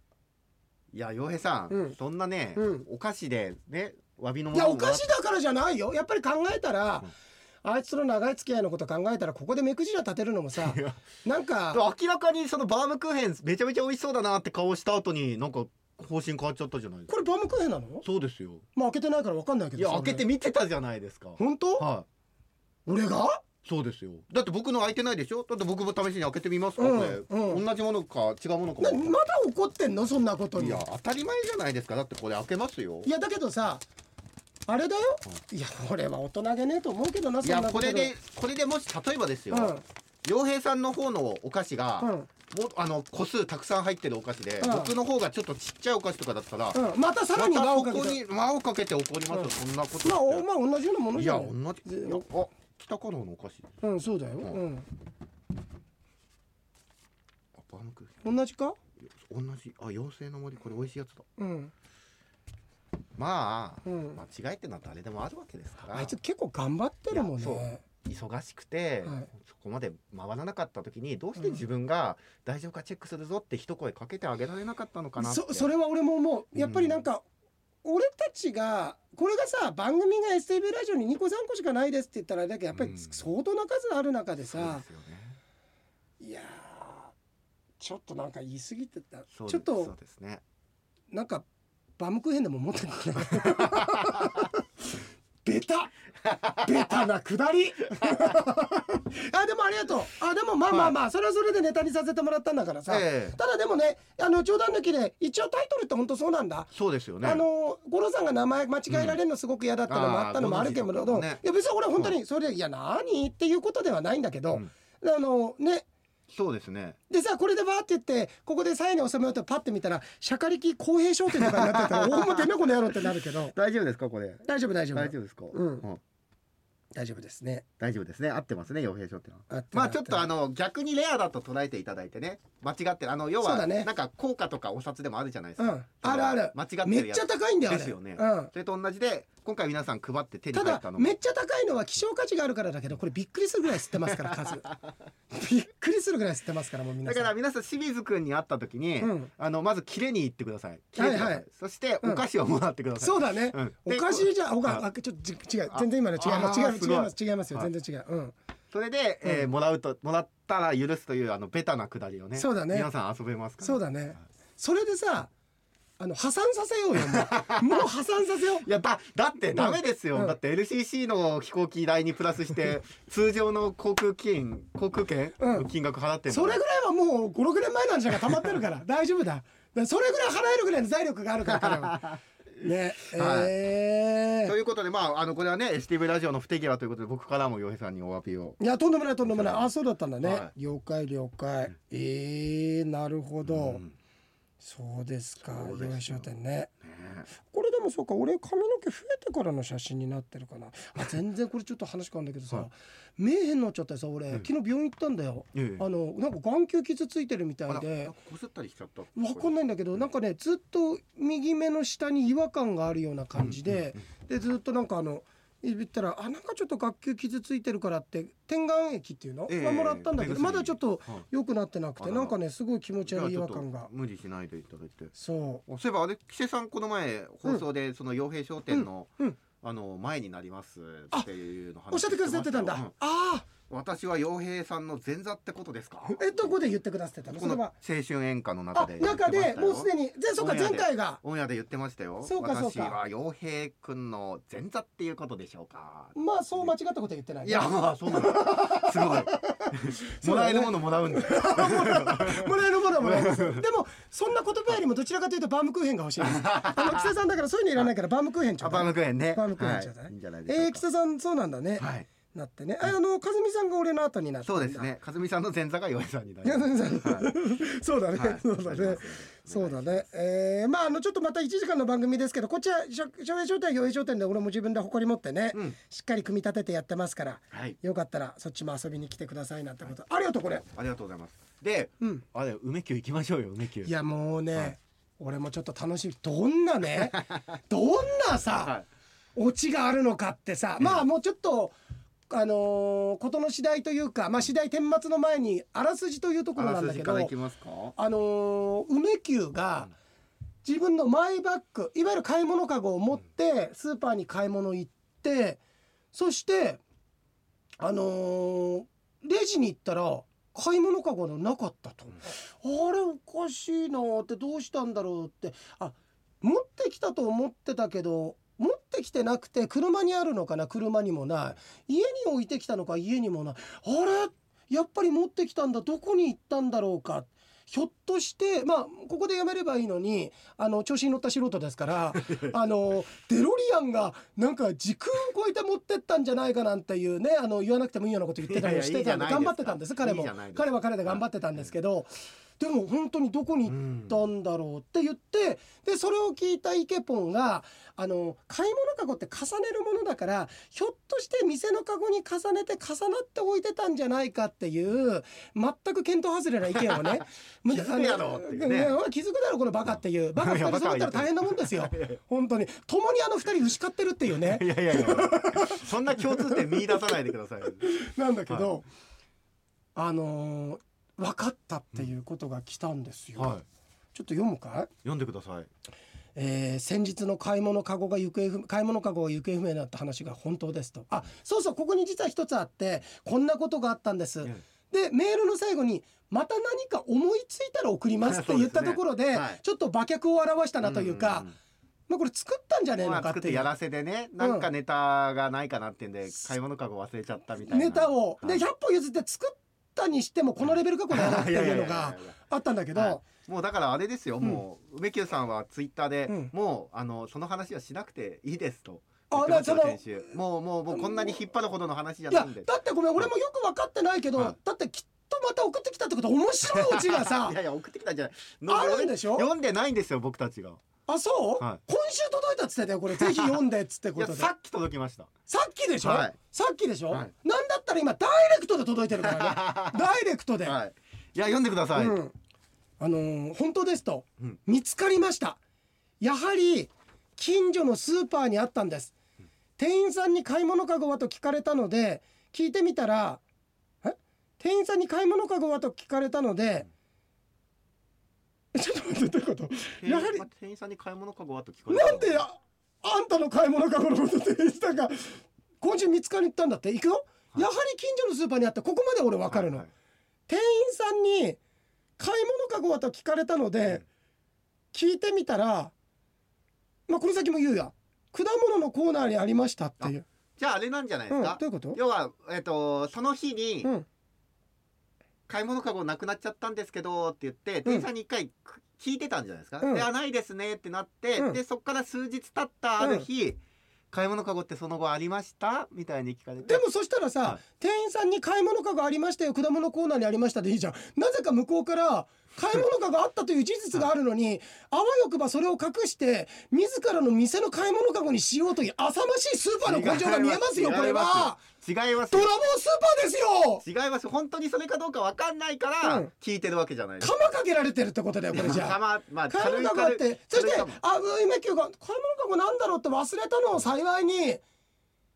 いや洋平さん、うん。そんなね、うん。お菓子でね詫びのもいやお菓子だからじゃないよ。やっぱり考えたら、あいつとの長い付き合いのこと考えたらここで目くじら立てるのもさなんか明らかにそのバームクーヘンめちゃめちゃ美味しそうだなって顔した後になんか方針変わっちゃったじゃないですか。これバームクーヘンなの？そうですよ。まあ開けてないから分かんないけどさ。いや開けてみてたじゃないですか。本当？は俺が？いそうですよ。だって僕の開いてないでしょ？だって僕も試しに開けてみますか、うんこれ、うん。同じものか違うものかまだ怒ってんの？そんなことに。いや当たり前じゃないですか。だってこれ開けますよ。いやだけどさあれだよ。いや俺は大人げねえと思うけどないやなとこれでこれでもし例えばですよ。うん。洋平さんの方のお菓子が、うん。もあの個数たくさん入ってるお菓子で、うん。僕の方がちょっっちゃいお菓子とかだったら、うん、またさらにをかけて。こに輪をかけて怒りますよ、そんなことまあおまあ同じようなものいじゃんや同じ。あ北加納のお菓子。うんそうだよ、ううん。あバームクーヘン。同じか？同じ。あ妖精の森。これ美味しいやつだ。うん。まあ、うん。間違いってのは誰でもあるわけですから。あいつ結構頑張ってるもんね。忙しくて、はい。そこまで回らなかった時にどうして自分が大丈夫かチェックするぞって一声かけてあげられなかったのかなって。そそれは俺も思う。やっぱりなんか、俺たちがこれがさ番組が STV ラジオに2個3個しかないですって言ったらだけどやっぱりうん。相当な数ある中でさそうで、すよね。いやーちょっとなんか言い過ぎてた。ちょっとそうですね。なんかバームクーヘンでも持ってくれ ベタ！ベタなくだり あでもありがとう。あでもまあまあまあ、それはそれでネタにさせてもらったんだからさ、ええ。ただでもねあの冗談抜きで一応タイトルって本当そうなんだ。そうですよね。あの五郎さんが名前間違えられるのすごく嫌だったのもあったのもあるけど、うん。あーご存知だったのねいや別に俺は本当にそれで「いや何?」っていうことではないんだけど、うん。あのね。そうですね。でさこれでバーって言ってここで鞘に収めようとパッて見たら釈迦力公平商店とかになってたら大表ねこの野郎ってなるけど。大丈夫ですかこれ？大丈夫大丈夫。大丈夫ですか？うん大丈夫ですね。大丈夫ですね。合ってますね洋平書ってのは。まあちょっとあのの逆にレアだと捉えていただいてね。間違ってる。あの要はね。なんか効果とかお札でもあるじゃないですか、うん。あるある。間違ってるやつ。めっちゃ高いんだよですよね。うん。それと同じで今回皆さん配って手に入ったのも。めっちゃ高いのは希少価値があるからだけどこれびっくりするぐらい吸ってますから 数。びっくりするぐらい吸ってますからもう皆ださん。から皆さん清水くんに会った時に、うん。あのまずキレに行ってください。ださい、はい。はい。そしてうん。お菓子をもらってください、そうだね、うん。おでかしいじゃんおあかあちょっとち違う。あ全然今の違います違います違います違いますよ。はい。全然違う。うん。それで、えーうん。もらうともらったら許すというあのベタなくだりをね。そうだね。皆さん遊べますから。そうだね。それでさあの破産させようよもう。もう破産させよう。いやだだってダメですよ、うん。だって LCC の飛行機代にプラスして 通常の航空券航空券うん。の金額払ってんのそれぐらいはもう56年前なんじゃが溜まってるから。大丈夫だ。だからそれぐらい払えるぐらいの財力があるから彼は。ねえということでまああのこれはね STV ラジオの不手際ということで僕からも洋平さんにお詫びを。いやとんでもないとんでもない。あそうだったんだね、は了解了解。えー、なるほど、うんそうですか。そうですよ。洋商店ね。ね。これでもそうか俺髪の毛増えてからの写真になってるかな。あ 全然これちょっと話変わるんだけどさ、はい。目変になっちゃってさ俺、うん。昨日病院行ったんだよ、ええ。あのなんか眼球傷ついてるみたいで。こすったりしちゃった。わかんないんだけどなんかねずっと右目の下に違和感があるような感じで、でずっとなんかあの言ったらあなんかちょっと眼球傷ついてるからって点眼液っていうの、ええ。まあもらったんだけどまだちょっとはい。良くなってなくあら。てなんかねすごい気持ち悪い違和感が。無理しないでいただいて。そう。そういえばあれ木瀬さんこの前放送でその傭兵商店の、うん。うん。あの前になりますっていうの話おっしゃってくださってたんだ、あようん私は傭兵さんの前座ってことですか？あえどこで言ってくださってたの？そこの青春演歌の中あで中でもうすでに。でそっか前回が。オンエアで言ってましたよ。そうかそうか。私は傭兵くんの前座っていうことでしょうか？まあそう間違ったことは言ってないいやまあそうなの。すごい。もらえるものもらうんだよ もらえるものはもらえます。でもそんな言葉よりもどちらかというとバームクーヘンが欲しいです。あの木瀬さんだからそういうのいらないからバームクーヘンちょあバーうだいムクーヘンね。バームクーヘンちょうだい。はい。いいんじゃないでしょうか？えー、木瀬さんそうなんだね、はいなってね。ああの和美さんが俺の後になってそうですね。和美さんの前座が洋平さんになりいやます。そうだね、はい。そうだね。そうだね。えー、まああのちょっとまた1時間の番組ですけどこっちはしょ昭和商店洋平商店で俺も自分で誇り持ってね、うん。しっかり組み立ててやってますからはい。よかったらそっちも遊びに来てくださいなんてことありがとうこれ。ありがとうございます。でうん。あれ梅宮行きましょうよ梅宮いやもうね、はい。俺もちょっと楽しみ。どんなね どんなさ、はい。オチがあるのかってさ、まあもうちょっとあのー事の次第というかまあ次第顛末の前にあらすじというところあなんだけどあのー梅宮が自分のマイバッグいわゆる買い物かごを持ってスーパーに買い物行ってそしてあのーレジに行ったら買い物かごのなかったと、あれおかしいなってどうしたんだろうって。あ持ってきたと思ってたけど持ってきてなくて車にあるのかな？車にもない。家に置いてきたのか？家にもない。あれ？やっぱり持ってきたんだ。どこに行ったんだろうか？ひょっとしてまあここでやめればいいのにあの調子に乗った素人ですから あのデロリアンがなんか時空を超えて持ってったんじゃないかなんていうねあの言わなくてもいいようなこと言ってたりしてたんで頑張ってたんです。彼も。彼は彼で頑張ってたんですけど、でも本当にどこに行ったんだろうって言ってでそれを聞いたイケポンがあの買い物かごって重ねるものだからひょっとして店のかごに重ねて重なって置いてたんじゃないかっていう全く見当外れな意見をね 気づくやろっていうね。気づくだろこのバカっていう。バカ二人揃ったら大変なもんですよ。本当に。共にあの二人牛飼ってるっていうね。いやいやいや。そんな共通点見出さないでください。なんだけど、あのー分かったっていうことが来たんですよ、はい。ちょっと読むかい？読んでください。えー先日の買い物カゴが行方不買い物カゴが行方不明になった話が本当ですと。あそうそうここに実は一つあってこんなことがあったんです、えでメールの最後に「また何か思いついたら送ります」って言ったところでねはい。ちょっと馬脚を表したなというか、んんん。まあ、これ作ったんじゃねえまのかってやらせでね。なんかネタがないかなってんで買い物かご忘れちゃったみたいな。ネタを、ではい。100歩譲って作ったにしてもこのレベルかこれなっていうのがあったんだけど、はい。もうだからあれですよ、もう梅宮さんはツイッターで、うん。もうあのその話はしなくていいですと。あだから先週。もうもうもうこんなに引っ張るほどの話じゃないんで。だってごめん俺もよく分かってないけど、はい。だってきっとまた送ってきたってことは面白いオチがさ いやいや送ってきたんじゃない。あるんでしょ？読んでないんですよ僕たちが。あそう、は今週届いたっつってたよこれ。ぜひ読んでっつっていことで。やさっき届きました。さっきでしょ、はい。さっきでしょ、はい。なんだったら今ダイレクトで届いてるからね。ダイレクトで、はい。いや読んでください、うん、あのー本当ですと、うん。見つかりました。やはり近所のスーパーにあったんです。店員さんに買い物かごはと聞かれたので聞いてみたらえ？店員さんに買い物かごはと聞かれたのでえちょっと待ってどういうこと？やはりま店員さんに買い物かごはと聞かれたなんでああんたの買い物かごのこと店員さんが今週見つかりに行ったんだって？行くよ、やはり近所のスーパーにあってここまで俺分かるの、はいはい。店員さんに「買い物かごは?」と聞かれたので、聞いてみたらまあこの先も言うや。果物のコーナーにありましたっていう、じゃああれなんじゃないでうん、すかどう、いうこと？要はえっ、とその日に、うん。買い物かごなくなっちゃったんですけどって言って店員さんに一回聞いてたんじゃないですか、うん。であないですねってなって、うん。でそっから数日経ったある日、買い物かごってその後ありました？みたいに聞かれて。でもそしたらさ、はい。店員さんに買い物かごありましたよ。果物コーナーにありましたでいいじゃん。なぜか向こうから買い物かごあったという事実があるのに、あわよくばそれを隠して自らの店の買い物かごにしようという浅ましいスーパーの根性が見えますよこれは。違います。ドラゴンスーパーですよ。違います。本当にそれかどうかわかんないからうん。聞いてるわけじゃないです。釜かけられてるってことだよこれじゃあ。たままあ買い物かごあってそしてあ梅宮が買い物かごなんだろうって忘れたのを幸いに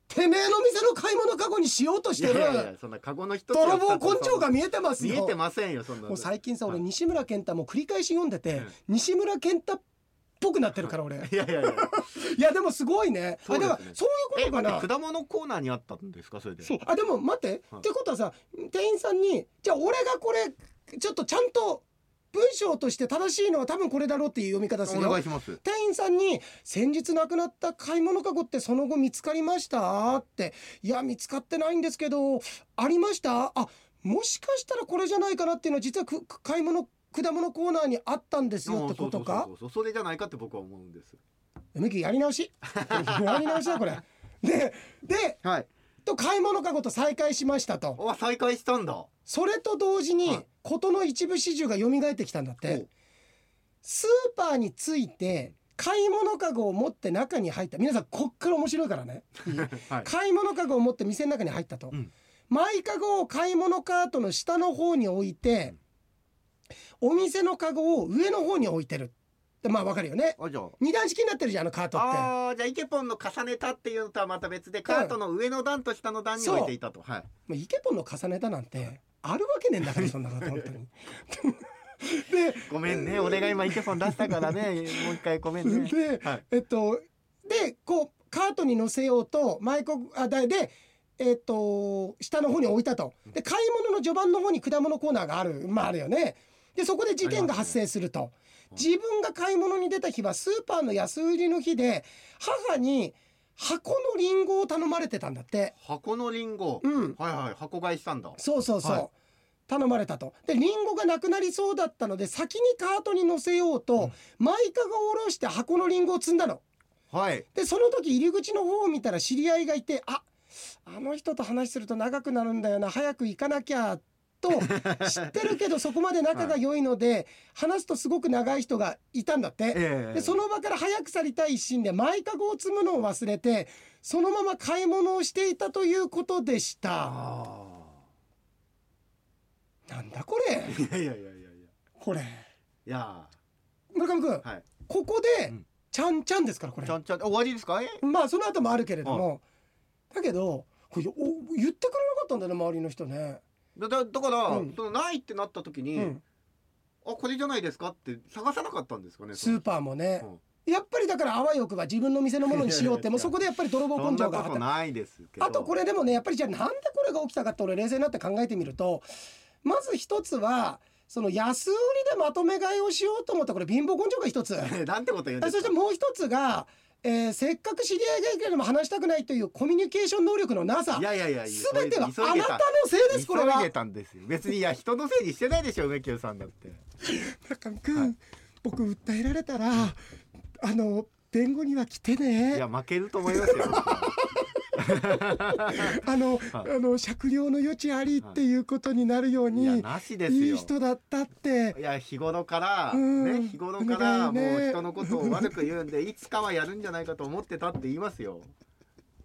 てめえの店の買い物かごにしようとしてる。いやいやそんなカゴの一つ泥棒根性が見えてますよ。見えてませんよそんなもう最近さ俺はい。西村健太も繰り返し読んでて、西村健太っぽくなってるから俺。いやいやいや。いやでもすごいね。そうね。あだからそういうえことかな。果物コーナーにあったんですかそれで？そう。あでも待って、はい。ってことはさ店員さんにじゃあ俺がこれちょっとちゃんと文章として正しいのは多分これだろうっていう読み方するよ。お願いします。店員さんに「先日亡くなった買い物かごってその後見つかりました?」って「いや見つかってないんですけどありました？あもしかしたらこれじゃないかなっていうのは実はくく買い物果物コーナーにあったんですよってことかそうそれじゃないかって僕は思うんです。やり直し。やり直しだこれ。でではいと買い物かごと再会しましたと。あ再開したんだ。それと同時にはい。事の一部始終が蘇ってきたんだって。スーパーに着いて買い物かごを持って中に入った。皆さんこっから面白いからね。はい。買い物かごを持って店の中に入ったと、うん。マイカゴを買い物カートの下の方に置いて、お店のカゴを上の方に置いてるでまあわかるよね。あじゃあ。二段式になってるじゃんあのカートって。あーじゃあイケポンの重ねたっていうのとはまた別でカートの上の段と下の段に置いていたと、はい。もうイケポンの重ねたなんてあるわけねえんだからそんなこと。本当に。でごめんね。俺が今イケポン出したからね。もう一回ごめんね。で、はい。えっとでこうカートに乗せようとマイコあだでえっと下の方に置いたと。で買い物の序盤の方に果物コーナーがあるまああるよね。でそこで事件が発生すると、自分が買い物に出た日はスーパーの安売りの日で母に箱のリンゴを頼まれてたんだって。箱のリンゴ、うん。はいはい。箱買いしたんだ。そうそうそう、はい。頼まれたと。でリンゴがなくなりそうだったので先にカートに乗せようと、うん。マイカが下ろして箱のリンゴを積んだの。はい。でその時入り口の方を見たら知り合いがいてああの人と話すると長くなるんだよな早く行かなきゃと知ってるけどそこまで仲が良いので、話すとすごく長い人がいたんだって。ええ。でその場から早く去りたい一心でマイカゴを積むのを忘れてそのまま買い物をしていたということでした。あなんだこれ。ーいやいやいやいやいや。これ。いや。村上君、はい。ここで、うん。ちゃんちゃんですからこれ。ちゃんちゃん。終わりですか？え？まあその後もあるけれども、だけどこれお言ってくれなかったんだよね周りの人ね、だだだから、うん。そのないってなった時に、うん、あこれじゃないですかって探さなかったんですかねスーパーもね、うん。やっぱりだからあわよくば自分の店のものにしようってもうそこでやっぱり泥棒根性が。なことないですあとこれでもねやっぱりじゃあなんでこれが起きたかって俺冷静になって考えてみるとまず一つはその安売りでまとめ買いをしようと思ったこれ貧乏根性が一つ。なんてこと言うんですか。そしてもう一つが、えーせっかく知り合いがいるけれども話したくないというコミュニケーション能力のなさいやいやいや全てはあなたのせいですこれは。急いでたんですよ。別にいや人のせいにしてないでしょ梅木さんだって。中見君、はい。僕訴えられたらあの弁護には来ていねや負けると思いますよ あの、はいあの酌量の余地ありっていうことになるように、いやなしですよ。いい人だったって。いや日頃から、うん。ね日頃からもう人のことを悪く言うんでいつかはやるんじゃないかと思ってたって言いますよ。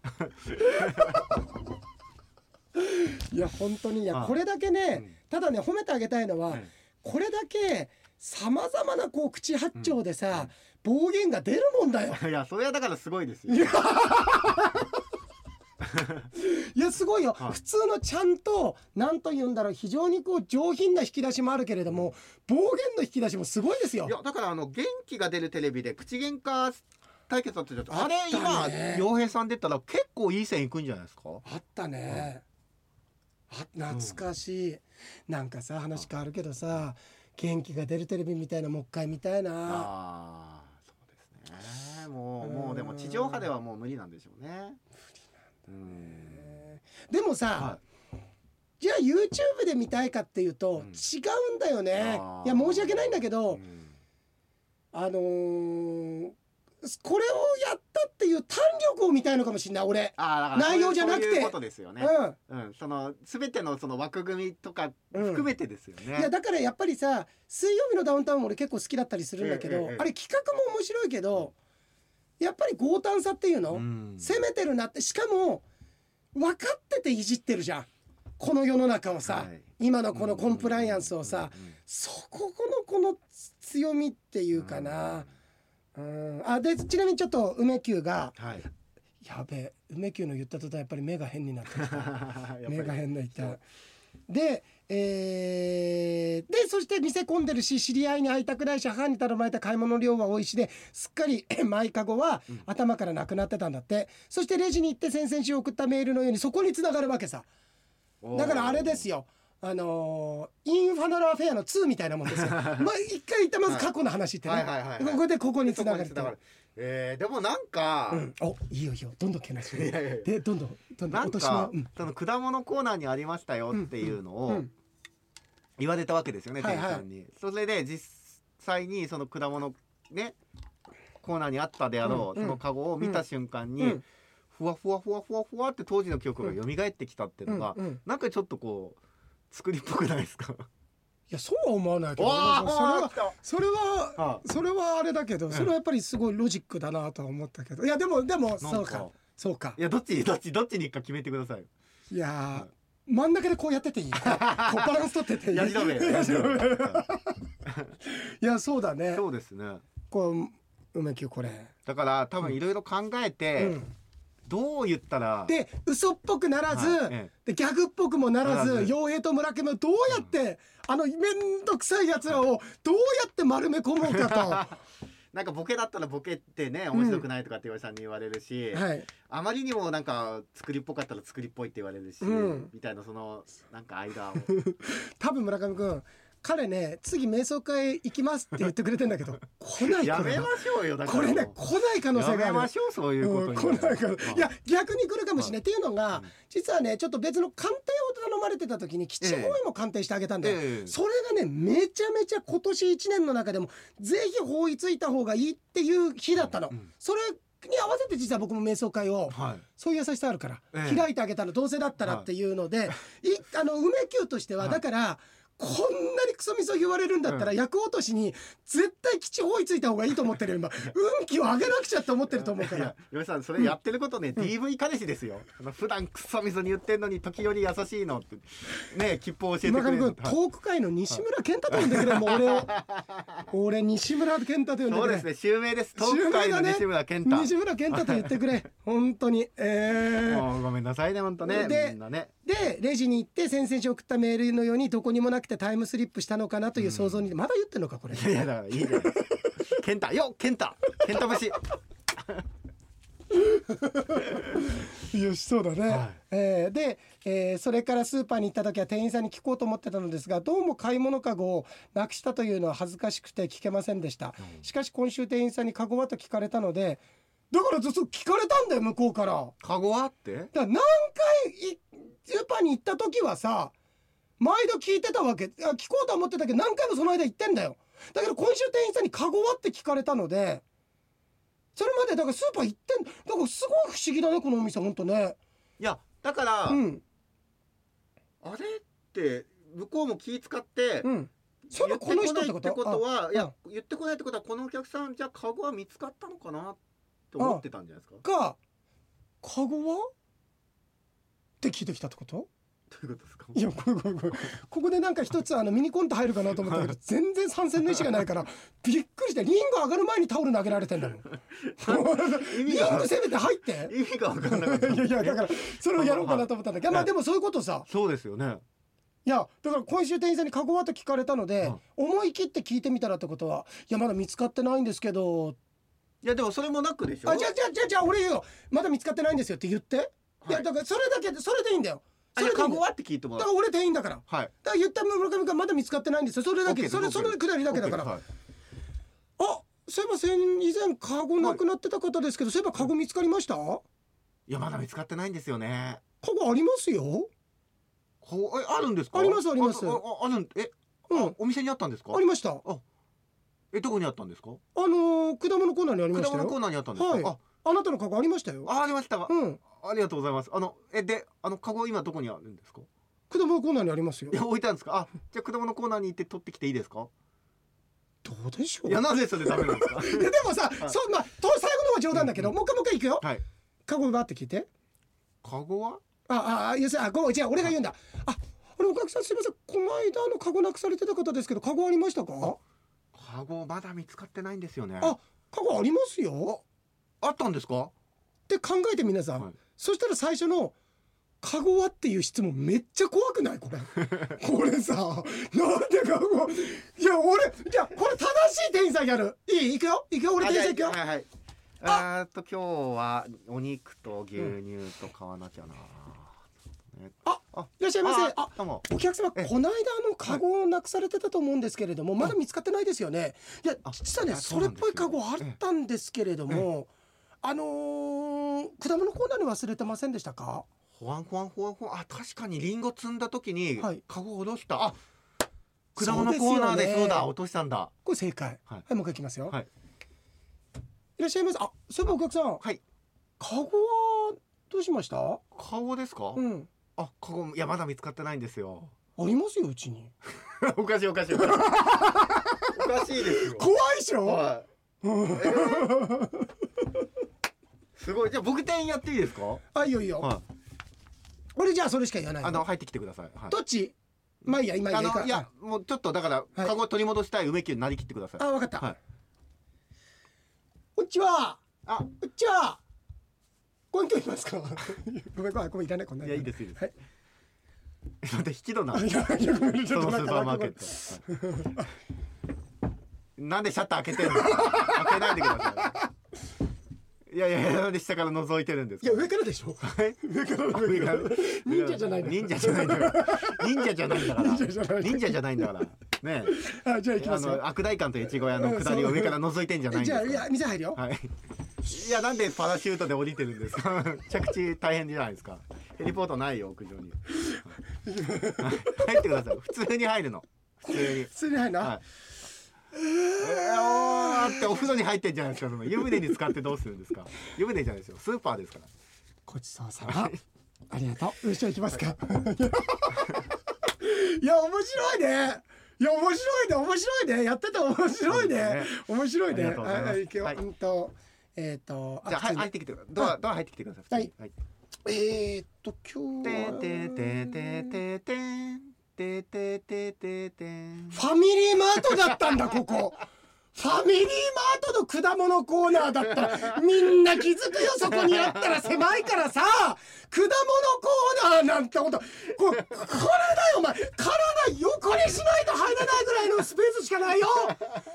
いや本当にいやはいこれだけね、うん。ただね褒めてあげたいのは、はいこれだけさまざまなこう口八丁でさ、暴言が出るもんだよ。いやそれはだからすごいですよ いやすごいよ、はい。普通のちゃんと何と言うんだろう非常にこう上品な引き出しもあるけれども暴言の引き出しもすごいですよ。い。やだからあの元気が出るテレビで口喧嘩対決だったじゃん。あれ今洋平さん出たら結構いい線いくんじゃないですか？あったね、あ懐かしい、なんかさ話変わるけどさ元気が出るテレビみたいなもう一回見たいな。ああそうですね。もううんもうでも地上波ではもう無理なんでしょうね。うんでもさ、はじゃあ YouTube で見たいかっていうとうん違うんだよね。いや申し訳ないんだけいど、うん。あのーこれをやったっていう弾力を見たいのかもしれない俺。内容じゃなくて。そういうことですよね。ううん。その全てのその枠組みとかうん。含めてですよね。ん。いやだからやっぱりさ水曜日のダウンタウンも俺結構好きだったりするんだけど、ええええあれ企画も面白いけどやっぱり強胆さっていうの、うん。攻めてるなって。しかも分かってていじってるじゃん。この世の中をさ、はい。今のこのコンプライアンスをさ、うん。うんうんそこのこの強みっていうかな、うん、あでちなみにちょっと梅宮がはい。やべえ梅宮の言った途端やっぱり目が変になってきた。目が変ないた。そう。でえーでそして見せ込んでるし知り合いに会いたくないし母に頼まれた買い物量は多いしですっかりマイカゴはうん。頭からなくなってたんだって。そしてレジに行って先々週送ったメールのようにそこに繋がるわけさ。だからあれですよ。あのーインファナルアフェアの2みたいなもんですよ。まあ一回言ったまず過去の話ってね、はいはいはいはい。ここでここにそ繋がる。とえーでもなんか、うん、おいいよいいよ。どんどんけなしでどんどんどんどんなんか、う。ん。その果物コーナーにありましたよっていうのをうん言われたわけですよね、はいはい。店員さんに。それで実際にその果物ねコーナーにあったであろう、うんそのカゴを見た瞬間に、うん。ふわふわふわふわふわって当時の記憶が蘇ってきたっていうのが、うんうん。なんかちょっとこう作りっぽくないですか？いやそうは思わないけどそれわはーそれはあ。それはあれだけどん。それはやっぱりすごいロジックだなとは思ったけど。いやでもでもそうか。そうか。いやどっちにどっちどっちに行くか決めてください。いやー真ん中でこうやってていい。こう バランス取ってていい。やり止め。いやいやそうだね。そうですね。こう梅宮これ、だから多分いろいろ考えて、うん。どう言ったらで嘘っぽくならず、はい。えでギャグっぽくもならず傭兵と村上をどうやって、あのめんどくさいやつらをどうやって丸め込もうか なんかボケだったらボケってね面白くないとかって岩井さんに言われるし、と、はい、あまりにもなんか作りっぽかったら作りっぽいって言われるし、うん。みたいなそのなんか間を。多分村上君彼ね次瞑想会行きますって言ってくれてんだけど来ないやめましょうよだからこれね来ない可能性がある。やめましょうそういうことうんに来ないからいや逆に来るかもしれない、はいっていうのが、うん。実はねちょっと別の鑑定を頼まれてた時に基地方位も鑑定してあげたんだよ、ええ。それがねめちゃめちゃ今年1年の中でもぜひ法医ついた方がいいっていう日だったの、うんそれに合わせて実は僕も瞑想会をはい。そういう優しさあるから、ええ。開いてあげたらどうせだったらっていうので、い、あの梅宮としては、はい。だからこんなにクソみそ言われるんだったら、うん。役落としに絶対基地方位ついた方がいいと思ってるよ今。運気を上げなくちゃって思ってると思うから。嫁さんそれやってることね、DV 彼氏ですよ。普段クソみそに言ってんのに時折優しいのってね切符を教えて今くれるトーク界の西村健太と呼んでくれもう俺を俺西村健太と呼んでくれ。そうですね襲名です。トーク界の西村健太、西村健太と言ってくれ。本当に。えー。もうごめんなさいね本当ね。でみんなね。でレジに行って先々週送ったメールのようにどこにもなくてタイムスリップしたのかなという想像に、まだ言ってんのかこれ。いやだからいいじゃない。ですか健太よ健太健太節。よしそうだね、はい。えーで、えーそれからスーパーに行った時は店員さんに聞こうと思ってたのですがどうも買い物かごをなくしたというのは恥ずかしくて聞けませんでした、うん。しかし今週店員さんにカゴはと聞かれたのでだからずっと聞かれたんだよ向こうから。だかカゴはって？ら何回いスーパーに行った時はさ毎度聞いてたわけ。あ聞こうとは思ってたけど何回もその間行ってんだよ。だけど今週店員さんにカゴはって聞かれたのでそれまでだからスーパー行ってんだ。からすごい不思議だねこのお店ほんとね。いやだから、うん。あれって向こうも気使って、うん。それこの人ってこと？言ってこないってことはあいや言ってこないってことはこのお客さんじゃあカゴは見つかったのかなって思ってたんじゃないですか？かカゴはって聞いてきたってこと？どういうことですか？いやこれこれこれここでなんか一つあのミニコント入るかなと思ったけど 全然参戦の意思がないからびっくりしてリング上がる前にタオル投げられてんだもん意 リングせめて入って。意味が分かんなかった。いやいやだからそれをやろうかなと思ったんだけどまあでもそういうことさ。そうですよね。いやだから今週店員さんにカゴはと聞かれたので、うん思い切って聞いてみたらってことはいやまだ見つかってないんですけど。いやでもそれもなくでしょ？あじゃあじゃあじゃあ俺言うよ。まだ見つかってないんですよって言って、い、やはい。だからそれだけでそれでいいんだよそあれカゴはって聞いてもらう。だから俺店員だから。だかはいら言った村上君まだ見つかってないんですよ。それだけ OK ですそれ OK それくだりだけだから、はいあそういえば先以前カゴなくなってた方ですけど、そういえばカゴ見つかりましたカいやまだ見つかってないんですよねゴありますよこうえあるんですかありますありますあああるんえ、うんあお店にあったんですかありましたあえどこにあったんですかのー、果物コーナーにありま果したよ物コーナーにあったんですか、はいあなたのカゴありましたよああありましたうんありがとうございます。あのえであのカゴ今どこにあるんですか？果物コーナーにありますよ。い や置いてあるんですか？あじゃあ果物コーナーに行って取ってきていいですか？どうでしょう。いやなぜそれダメなんですか？でもさ、そうまあと最後のは冗談だけど、うんもう一回もう一回いくよ。はい。カゴバって聞いて。カゴは？あああ要するにあごめん違う俺が言うんだ。ああれお客さんすみません。この間のカゴなくされてた方ですけどカゴありましたか？カゴまだ見つかってないんですよね。あカゴありますよ。あったんですか？って考えて皆さん。はいそしたら最初のカゴはっていう質問めっちゃ怖くない？これ。これさなんでカゴいや俺いやこれ正しい店員さんやるい？い行くよ？行くよ？俺店員さん行くよ？はいはいえーっと今日はお肉と牛乳と買わなきゃな、ねああいらっしゃいませ。あどうも。お客様えこの間あのカゴをなくされてたと思うんですけれどもまだ見つかってないですよね。いやあ実はねあそれっぽいカゴあったんですけれどもあのー果物コーナーに忘れてませんでしたか？ほわんほわんほわんほわん。あ確かにリンゴ積んだ時にはい。カゴ下ろした、あ果そうですよね。物コーナーでそうだ。落としたんだ。これ正解。ははいい、もう一回いきますよ、はい。いらっしゃいます。あそういえばお客さん。はい。カゴはどうしました？カゴですか、うん。あカゴいやまだ見つかってないんですよ。ありますようちに。おかしいおかしい。おかしい おかしいですよ。怖いでしょ、はい。うん。えーすごい。じゃあ僕店員やっていいですか？あいいよいいよ、はい。俺じゃあそれしか言わないのあの入ってきてください、はい。どっちまあいいや今いいやいいかあのいやもうちょっとだからはい。カゴ取り戻したい梅木になりきってください。あ分かった、はい。こんにちはあ。こんにちはこんにちいますか？ごめんごめんごめんいらないこんないやいいですいいです。はい。待って引き戸な。あいやいやごめんちそのスーパーマーケット。はい。なんでシャッター開けてんの？開けないでくださいいやいやなんで下から覗いてるんですかいや上からでしょ。はい。上から上から。忍者じゃないの忍者じゃないんだから。忍者じゃないんだから。忍者じゃない。んだから。ねあじゃあ行きあますよ。の悪大官と越後屋の下りを上から覗いてんじゃないんですか。じゃあいや店入るよ、はい。いやなんでパラシュートで降りてるんですか？着地大変じゃないですか。ヘリポートないよ屋上に。入ってください。普通に入るの。普通に。普通に入るな、はい。えー、おーってお風呂に入ってんじゃないですかその湯船に使ってどうするんですか。湯船じゃないですよ。スーパーですから。ごちそうさまありがとう。よしじゃあ行きますか。いや面白いね。いや面白いね。面白いね。やってて面白いね。ね。面白いね。ありがとうございます。はい行くよ、はい。うんとえっ、とじゃあ入ってきてドアドア入ってきてください普通に。はい。えー、っと今日はててててててんてててててファミリーマートだったんだここ。ファミリーマートの果物コーナーだった。らみんな気づくよそこにあったら狭いからさ。果物コーナーなんてこと。これだよお前。体横にしないと入れないぐらいのスペースしかないよ。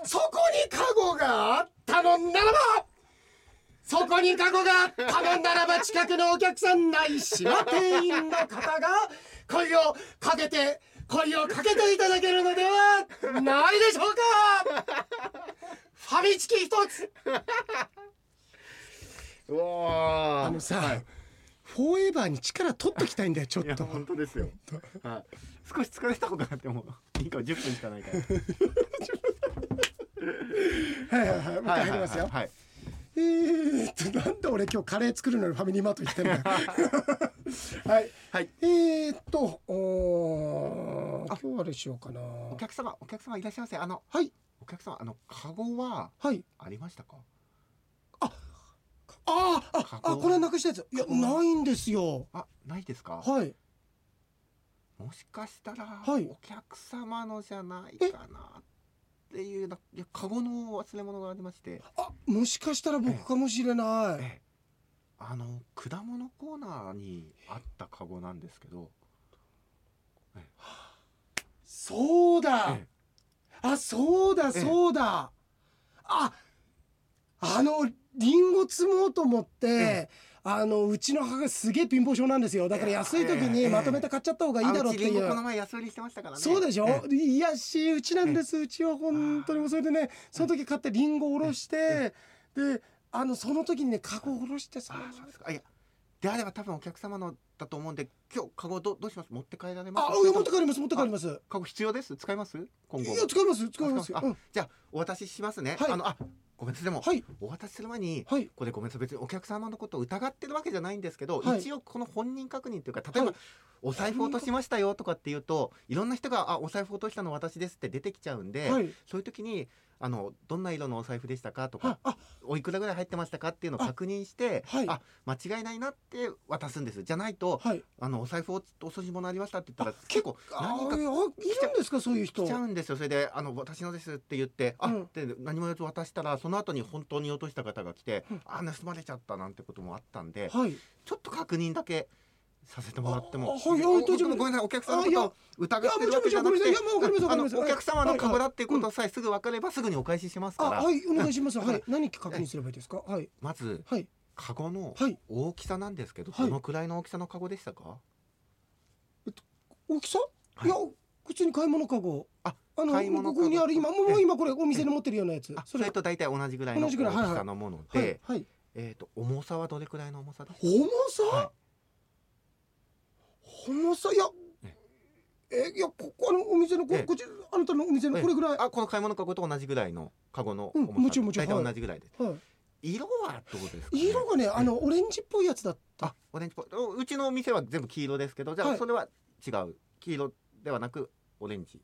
そこにカゴがあったのならば。そこにカゴがあったのならば近くのお客さんないしは店員の方が声をかけて声をかけていただけるのではないでしょうかファミチキ一つうわーあのさ、はいフォーエバーに力取っときたいんだよちょっと本当ですよ。はい。少し疲れた方がなってもいいか10分しかないから。はいはいはいもう一回入りますよ、はい。えーっとなんで俺今日カレー作るのにファミリーマート行ってんだよ。はい。はい。えーっとおー今日あれしようかな。お客様お客様いらっしゃいませ。あのはい。お客様あのカゴははい。ありましたか？あああカゴ。あこれなくしたやつ。いやないんですよ。あないですか？はい。もしかしたら、はい。お客様のじゃないかなっていうないやカゴの忘れ物がありまして。あもしかしたら僕かもしれない。ええ。あの果物コーナーにあったカゴなんですけど。そうだ。ええ。あそうだええ。そうだ。ああのリンゴ積もうと思って、えあのうちの母がすげえ貧乏症なんですよ。だから安い時ええ。にまとめて買っちゃった方がいいだろうっていう。この前安売りしてましたからね。そうでしょ？ええいやしうちなんです。うちは本当にもうそれでねその時買ってリンゴおろしてであのその時にねカゴおろしてさ。あそうですか。あいやであれば多分お客様のだと思うんで今日カゴどどうします？持って帰られます？あ持って帰ります持って帰ります。カゴ必要です？使います？今後。いや使います使います。あうん。じゃあお渡ししますね、はい。あのあごめんなさい。でも、はい。お渡しする前にはい。これごめんなさい。別にお客様のことを疑ってるわけじゃないんですけど、はい。一応この本人確認というか例えば、はいお財布落としましたよとかっていうといろんな人が「あお財布落としたの私です」って出てきちゃうんで、はい。そういう時にあのどんな色のお財布でしたかとかああ。おいくらぐらい入ってましたかっていうのを確認してはい。あ間違いないなって渡すんです。じゃないとはい。あのお財布おお掃除物ありましたって言ったらあ結構あ何かいやいるんですかそういう人。来ちゃうんですよ。それであの私のですって言ってあ、うん。で何も言わず渡したらその後に本当に落とした方が来て、うん。あ盗まれちゃったなんてこともあったんではい。ちょっと確認だけさせてもらっても。あはいはいお大丈夫ごめんなさいお客様のことを疑ってるわけじゃなくてあのお客様のカゴだっていうことはさえすぐ分かればすぐにお返ししますあから、はいお願いします。は はい。い何確認すればいいですか？はい。まずはい。カゴのはい。大きさなんですけど、はい。どのくらいの大きさのカゴでしたか、大きさ？はい。いや普通に買い物かごああの買い物ここにある今もう今これお店に持ってるようなやつ。あそれと大体同じぐらいの大きさのものはいで、はい。えっ、と重さはどれくらいの重さですか重さ？は重さいやえいやここあのお店のこええ。こっちあなたのお店のええ。これぐらい。あこの買い物かごと同じぐらいのカゴのもちろんもちろん。同じぐらいで、はい。色はどうですか、ね、色がねあのオレンジっぽいやつだった。あオレンジっぽい。おうちのお店は全部黄色ですけどじゃあはいそれは違う黄色ではなくオレンジ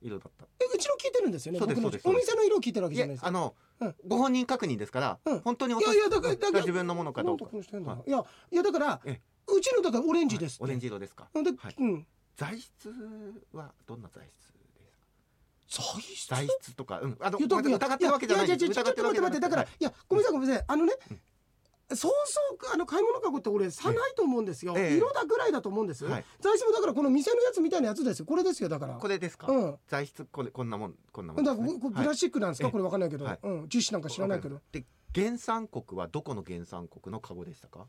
色だった。えうちの聞いてるんですよねそうです僕のお店の色を聞いてるわけいじゃないですやあの、うん。ご本人確認ですから、うん。本当にいやいやだからだから自分のものかどうか。い。やいやだからえうちのだからオレンジですオレンジ色ですか。ではい。うん。材質はどんな材質ですか？材質？材質とか、うん、あの疑ってるわけじゃないやちょっと待って待ってだからけじゃなくいやごめんなさいごめんなさい。あのねそうそうあの買い物かごって俺差ないと思うんですよ。ええ。色だぐらいだと思うんです。はい。材質もだからこの店のやつみたいなやつですよ。これですよだから。これですか、うん。材質これこんなもんこんなもだんね、からここれプラスチックなんですか、はいこれわかんないけど、はい。うん。樹脂なんか知らないけど。で原産国はどこの原産国のカゴでしたか、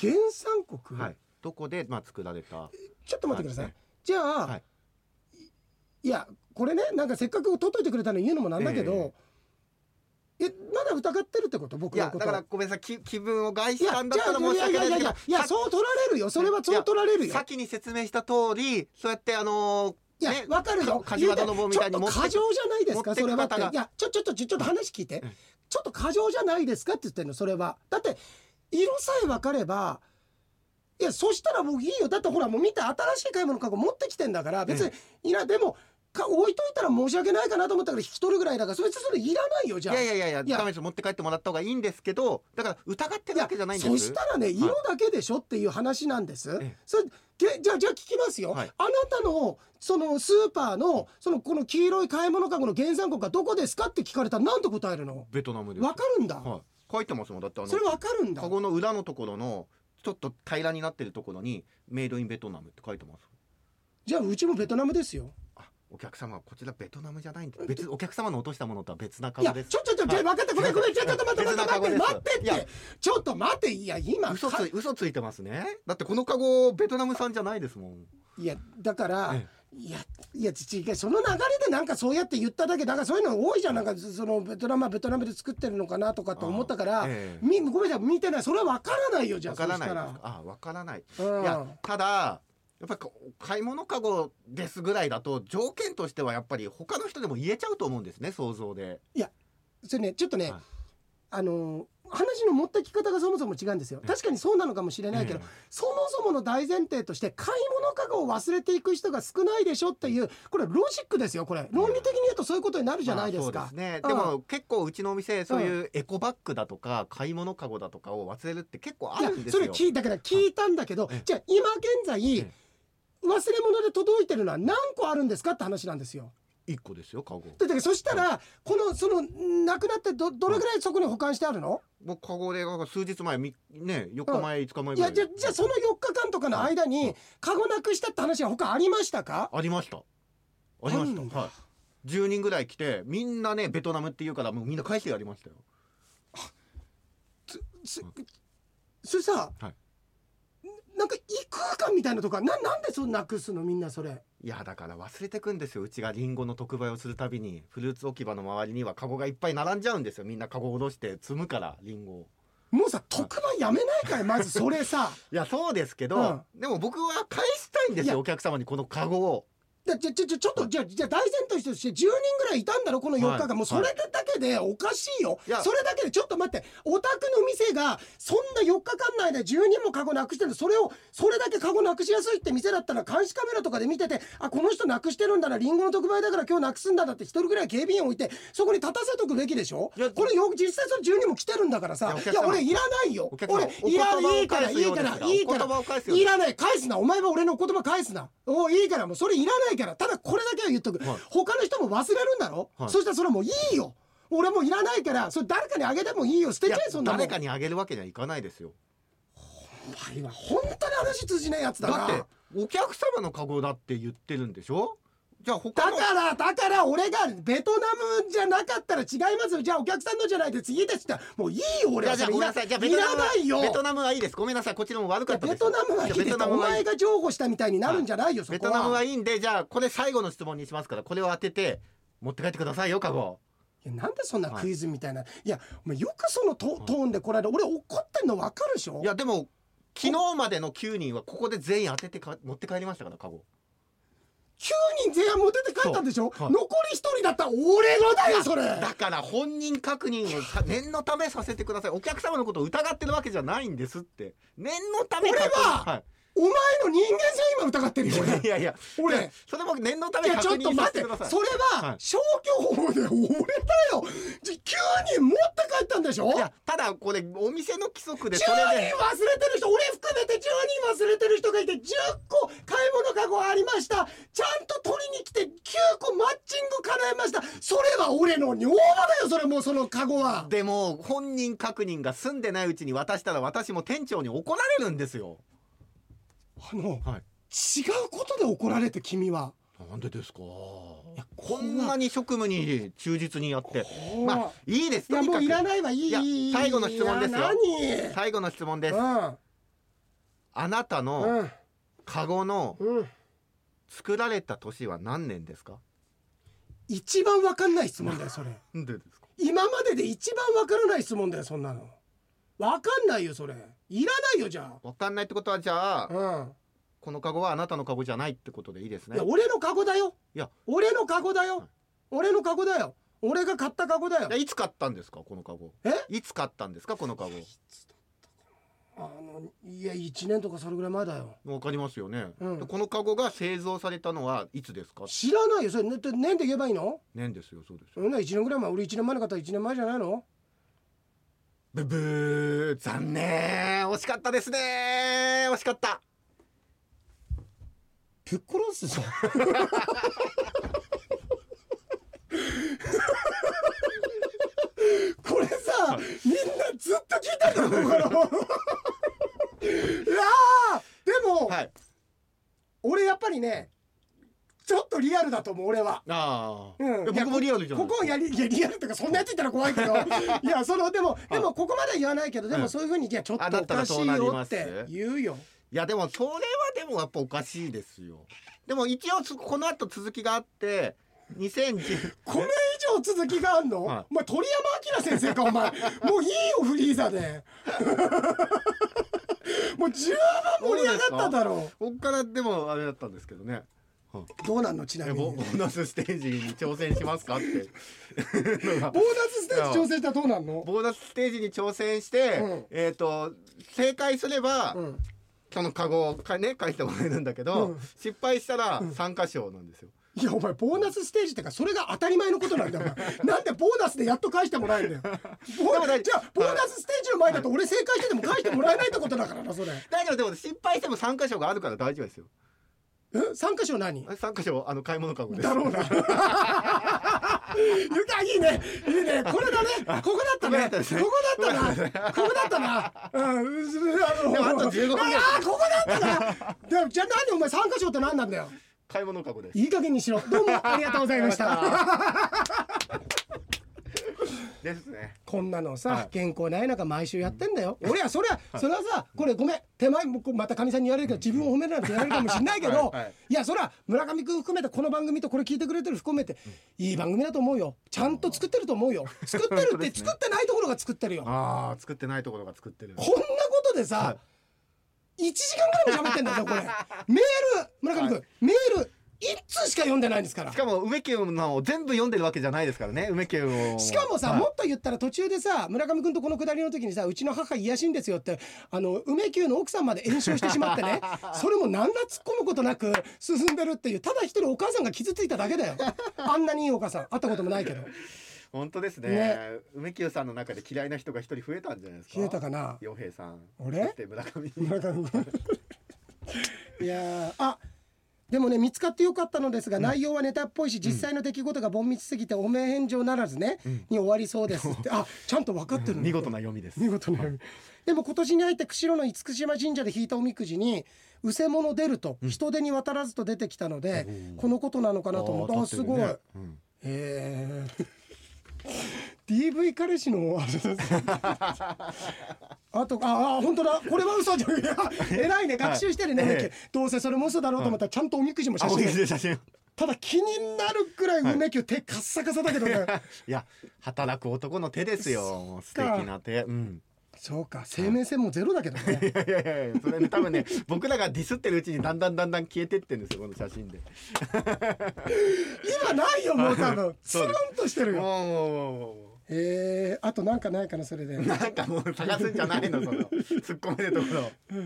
原産国、はい。どこでまあ作られた？ちょっと待ってください、はいじゃあ、はい。いやこれねなんかせっかく取っといてくれたの言うのもなんだけど、えまだ疑ってるってこと？僕いやのことだからごめんなさい。き気分を害いやしたんだったら申し訳ないですけどいやいやそう取られるよ。それはそう取られるよ。先に説明した通りそうやってあのーいやねわかるよ過剰じゃないですか？それは。っていやちょちょっとちょっと話聞いて。うん。ちょっと過剰じゃないですかって言ってんのそれは。だって色さえ分かればいやそしたらもういいよ。だってほらもう見て新しい買い物かご持ってきてんだから別にいやでもか置いといたら申し訳ないかなと思ったから引き取るぐらいだからそれそれいらないよじゃあ。いやいやいやいやいや。ダメです。持って帰ってもらった方がいいんですけどだから疑ってるわけじゃないんです。そしたらね色だけでしょっていう話なんです。ええ。それげじゃあじゃあ聞きますよ、はい。あなたのそのスーパーのそのこの黄色い買い物かごの原産国はどこですかって聞かれたら何と答えるの？ベトナムです。わかるんだ、はい書いてますもん。だってあのそれわかるんだ。カゴの裏のところのちょっと平らになってるところにメイドインベトナムって書いてます。じゃあうちもベトナムですよ。あお客様はこちらベトナムじゃないんで別お客様の落としたものとは別なカゴです。ちょちょちょ、はい分かったごめんごめんちょっと待って待って待って待ってちょっと待っていや今嘘つ嘘ついてますね。だってこのカゴベトナム産じゃないですもん。いやだから、えいやいや違う。その流れでなんかそうやって言っただけだからそういうの多いじゃん。なんかそのベトナムはベトナムで作ってるのかなとかと思ったから、ええ。みごめんなさい見てない。それは分からないよじゃあわからない。あわからない。ら、うん、いやただやっぱりこう買い物カゴですぐらいだと条件としてはやっぱり他の人でも言えちゃうと思うんですね想像で。それねちょっとね、はいあの話の持ってき方がそもそも違うんですよ。ええ確かにそうなのかもしれないけど、ええそもそもの大前提として買い物カゴを忘れていく人が少ないでしょっていうこれロジックですよこれ。論理的に言うとそういうことになるじゃないですか。まあ、そうですね。うんでも結構うちのお店そういうエコバッグだとか買い物カゴだとかを忘れるって結構あるんですよ。それ聞いだから聞いたんだけど、ええじゃあ今現在、え忘れ物で届いてるのは何個あるんですかって話なんですよ。一個ですよカゴ。だからそしたら、このそのなくなってどどれぐらいそこに保管してあるの、もうカゴで数日前みね4日前、5日前いぐらい。やじゃじゃあその4日間とかの間うんにカゴなくしたって話は他ありましたか？ありました。ありました。はい。10人ぐらい来てみんなねベトナムって言うからもうみんな返してやりましたよ。それさ、はい。なんか異空間みたいなとかななんでそんなくすの？みんなそれいやだから忘れてくんですよ。うちがリンゴの特売をするたびに。フルーツ置き場の周りにはカゴがいっぱい並んじゃうんですよ。みんなカゴを下ろして積むからリンゴを。もうさ特売やめないかいまずそれさ。いやそうですけど、うん。でも僕は返したいんですよお客様にこのカゴをじゃじゃじゃちょっとじゃじゃ大前提として10人ぐらいいたんだろこの4日間、はいもうそれだけでおかしいよ、いやそれだけでちょっと待って。お宅の店がそんな4日間内で10人もカゴなくしてるの。それをそれだけカゴなくしやすいって店だったら監視カメラとかで見ててあこの人なくしてるんだなリンゴの特売だから今日なくすんだなって一人ぐらい警備員置いてそこに立たせとくべきでしょこれよ実際その10人も来てるんだからさ。いいや俺いらないよ。俺いらお言葉をいいからいいからがいいから。いらない。返すな。お前は俺の言葉返すな。おいいからもうそれいらないただこれだけは言っとく、はい。他の人も忘れるんだろ、はい。そしたらそれはもういいよ。俺もういらないからそれ誰かにあげてもいいよ。捨てちゃえそんな誰かにあげるわけにはいかないですよ。お前は本当に話通じないやつだな。だってお客様のカゴだって言ってるんでしょ？じゃあだ他のからだから俺がベトナムじゃなかったら違いますよ。じゃあお客さんのじゃないですいいですって。もういいよ俺は。じゃあごめんなさい。じゃあベいトナムはらないよ。ベトナムはいいです。ごめんなさい。こっちのも悪かったです。ベトナムはいいです。お前が譲歩したみたいになるんじゃない。よ、そこは。ベトナムはいいんでじゃあこれ最後の質問にしますからこれを当てて持って帰ってくださいよカゴ。いやなんでそんなクイズみたいな、い、やお前よくそのトトーンでこれ俺怒ってんの分かるでしょ？いやでも昨日までの9人はここで全員当ててか持って帰りましたからカゴ9人全員持って帰ったんでしょ、はい。残り1人だったら俺のだよそれ。だから本人確認をさ念のためさせてください。お客様のことを疑ってるわけじゃないんですって。念のため俺ははいお前の人間性今疑ってるよ俺 いやいや。俺。それも念のたいやちょめ確認さっと待ってせてください。それははい。消去法で俺だよ。じ9人持って帰ったんでしょ？いやただこれお店の規則で10そ人忘れれでてる人俺含めて10人忘れてる人がいて10個買い物カゴありました。ちゃんと取りに来て9個マッチング叶えました。それは俺の女房だよそれもうそのカゴは。でも本人確認が済んでないうちに渡したら私も店長に怒られるんですよあの、はい。違うことで怒られて君は。なんでですか？やこんなに職務に忠実にやって。ままあいいです。いやもういらいないわいい。最後の質問ですよ。最後の質問です何あなたうのん。カゴのうん。うん作られた年は何年ですか？一番わかんない質問だよそれ。でですか？今までで一番わからない質問だよそんなの。わかんないよそれいらないよじゃわかんないってことはじゃああうん。このカゴはあなたのカゴじゃないってことでいいですね。いや俺のカゴだよ。いや。俺のカゴだよ、はい。俺のカゴだよ。俺が買ったカゴだよ。いやいつ買ったんですかこのカゴ？え？いつ買ったんですかこのカゴ？あのいや1年とかそれぐらい前だよ。わかりますよね、うん。でこのカゴが製造されたのはいつですか？知らないよ。それね年で言えばいいの？年ですよそうですそんな1年ぐらい前。俺1年前の方は1年前じゃないの？ブブー残念。惜しかったですね。惜しかった。ぶっ殺すぞ。これさみんなずっと聞いたんだろこれ いやーでも、はい。俺やっぱりねちょっとリアルだと思う俺は。ああ、うん、僕もリアルじゃないここをやりいやリアルとかそんなやつ言ったら怖いけど。いやそのでもでもここまでは言わないけどでもそういうふうにいやちょっとおからしいよって言うよ。いやでもそれはでもやっぱおかしいですよ。でも一応つこの後続きがあって2010 これ以上続きがあんの、はい。お前鳥山明先生かお前。もういいよフリーザで。もう十分盛り上がっただろこっからでもあれだったんですけどね。うどうなんのちなえみに。ボボボーナスステージに挑戦しますかって。のがーナスステージ挑戦したらどうなんの？ボーナスステージに挑戦して、うん。えっ、と正解すれば、うん。そのカゴをかね返してもらえるんだけど、うん。失敗したら参加賞なんですよ。いやお前ボーナスステージってかそれが当たり前のことなんだよ なんでボーナスでやっと返してもらえるんだよ。じゃあボーナスステージの前だと俺正解してても返してもらえないってことだからなそれ。大丈夫でも失敗しても参加賞があるから大丈夫ですよ。え参加賞何？参加賞あの買い物カゴです。だろうな。いいね。いいね。これだね。ここだったね。ここだったですね。ここだったな。ここだったな。うん。あのあと15分ああここだったな。じゃあ何？お前参加賞って何なんだよ。買い物カゴです。いい加減にしろ。どうもありがとうございました ですね。こんなのさ、はい健康ない中毎週やってんだよ。俺はそれは、それはさ、これごめん、手前もこうまたかみさんに言われるけど、自分を褒めるなんて言われるかもしれないけど、はいはいいや、それは村上君含めて、この番組とこれ聞いてくれてる含めて、いい番組だと思うよ。ちゃんと作ってると思うよ。作ってるって、本当ですね作ってないところが作ってるよ。ああ作ってないところが作ってる。こんなことでさ、1時間ぐらいも喋ってんだぞ、これ。メール、村上君、はメール、一通しか読んでないんですからし。かも梅家のを全部読んでるわけじゃないですからね梅家を。しかもさ、はいもっと言ったら途中でさ村上君とこのくだりの時にさうちの母癒やしいんですよってあの梅宮の奥さんまで炎症してしまってね それも何ら突っ込むことなく進んでるっていうただ一人お母さんが傷ついただけだよあんなにいいお母さん会ったこともないけど本当ですねね梅宮さんの中で嫌いな人が一人増えたんじゃないですか？消えたかな？洋平さん。俺？村上。村上君 いやーあでもね見つかってよかったのですが、内容はネタっぽいし実際の出来事が凡密すぎてお名返上ならずね、に終わりそうですって。あちゃんと分かってる見事な読みです。見事な読み。でも今年に入って釧路の厳島神社で引いたおみくじに「うせ者出る」と人手に渡らずと出てきたので、このことなのかなと思って。あ,、すごい。へうん。え DV 彼氏のあれですあとああ本当だ。これは嘘じゃん。偉いね。学習してるね、はいどうせそれも嘘だろうと思ったらちゃんとおみくじも写真。水で写真。ただ気になるくらい梅木手カッサカサだけどね。いや、働く男の手ですよ。素敵な手。うん。そうか。生命線もゼロだけどね。いやいやいや、それね、多分ね、僕らがディスってるうちに、だんだんだんだん消えてってんですよ、この写真で。今ないよもう多分。つ そうるんとしてるよ。もえー、あとなんかないかなそれで。う。なんかもう探すんじゃないの、その。突っ込めるところ。うん。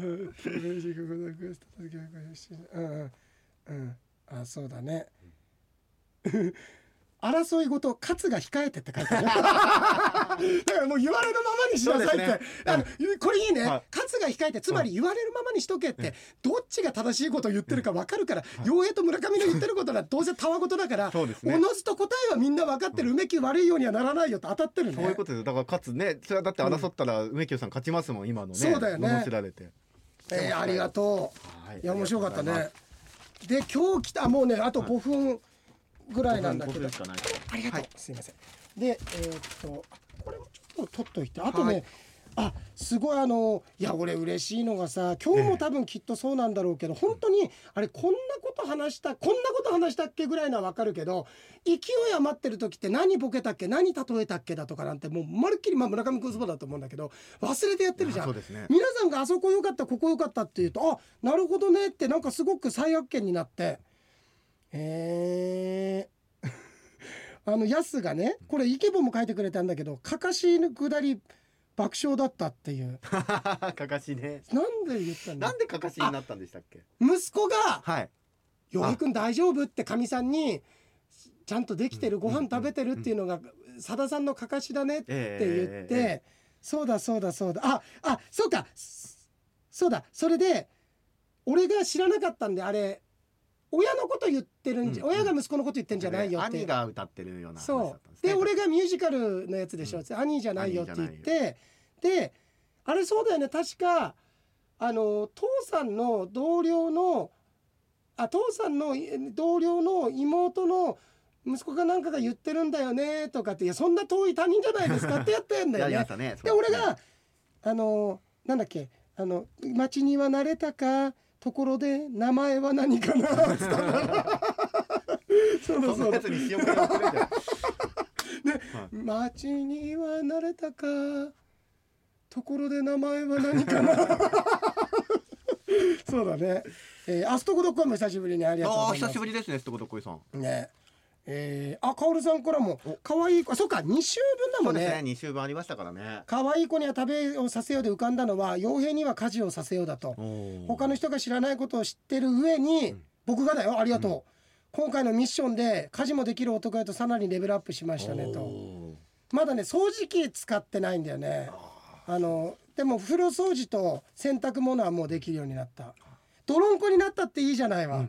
うん。うん。あそうだね争いごと勝が控えてって書いてある。だからもう言われるままにしなさいって、ね。あのこれいいね、はい。勝が控えてつまり言われるままにしとけって、どっちが正しいことを言ってるか分かるから陽平と村上の言ってることはどうせたわごとだからおのずと答えはみんな分かってる。梅木悪いようにはならないよと当たってるね。そういうことです。よ。だから、かつね、それはだって争ったら、梅木さん勝ちますもん、今のね。そうだよね。罵られて。えーありがとう。はい。いや面白かったね。で今日来たもうねあと5分ぐらいなんだけどございます。5分しかない。ありがとう、すいません。でえーっとあこれもちょっと取っといてあとね、はいあすごいあのいや俺嬉しいのがさ今日も多分きっとそうなんだろうけど、本当にあれこんなこと話したこんなこと話したっけぐらいのは分かるけど勢い余ってる時って何ボケたっけ何例えたっけだとかなんてもうまるっきり、まあ、村上君そうだと思うんだけど忘れてやってるじゃん。そうですね皆さんがあそこ良かったここ良かったって言うとあなるほどねってなんかすごく再発見になってえー。あのヤスがねこれイケボも書いてくれたんだけどかかしのくだり爆笑だったっていう。かかしね。なんで言ったんだなんでかかしになったんでしたっけ？息子がはい「よぎくん大丈夫?」ってかみさんに「ちゃんとできてるご飯食べてる」っていうのがさださんのかかしだねって言って、ええええそうだそうだそうだ。ああそうか。そうだ。それで俺が知らなかったんであれ親のこと言ってるんじゃ、うんうん。親が息子のこと言ってんじゃないよって。兄が歌ってるような話だそう。で俺がミュージカルのやつでしょ、うん。兄じゃないよって言って。であれそうだよね。確かあの父さんの同僚のあ父さんのえ同僚の妹の息子が何かが言ってるんだよねとかっていやそんな遠い他人じゃないですかってやってんだよね。ね。で俺があのなんだっけあの町には慣れたかところで名前は何かな そうだそうだ。そんなやつに塩気が送れて町 には慣れたか。ところで名前は何かな。そうだね、えー、アストコドッコイも久しぶりに。ありがとうございます。久しぶりですねすとこどっこいさん。ねえー、あかおるさんからも可愛い子。あそうか2週分だもんそうですねね二週分ありましたからね。可愛い子には食べをさせようで浮かんだのは傭兵には家事をさせようだと。他の人が知らないことを知ってる上に、うん。僕がだよありがとう、今回のミッションで家事もできる男へとさらにレベルアップしましたねと。おまだね掃除機使ってないんだよね。あのでも風呂掃除と洗濯物はもうできるようになった。泥んこになったっていいじゃないわ、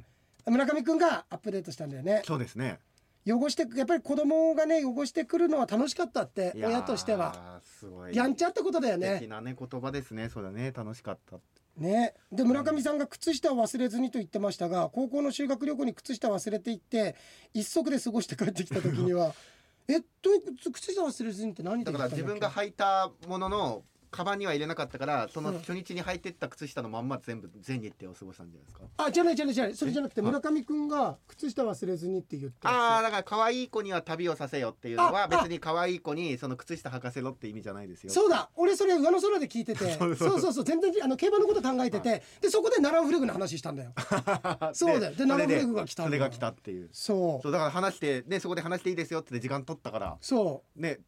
村上くんがアップデートしたんだよね。ーそうですね汚してやっぱり子供がね汚してくるのは楽しかったって親としては。すごい。やんちゃってことだよね。なね言葉ですね。そうだね。楽しかったね。で村上さんが靴下を忘れずにと言ってましたが高校の修学旅行に靴下忘れていって一足で過ごして帰ってきた時には えどういうこと？靴下忘れずにって何でだから自分が履いたもののカバンには入れなかったからそのうん初日に履いてった靴下のまんま全部全日程を過ごしたんじゃないですか？あじゃないじゃないじゃないそれじゃなくてえ村上くんが靴下忘れずにって言ってああだから可愛い子には旅をさせよっていうのは別に可愛い子にその靴下履かせろって意味じゃないですよ。そうだ。俺それ上の空で聞いてて そうそう。そう全然あの競馬のこと考えてて でそこでナランフレグの話したんだよ。そうだよ。でナランフレグが来たそれが来たっていう。そう。そうだから話してねそこで話していいですよって時間取ったから。そう。ね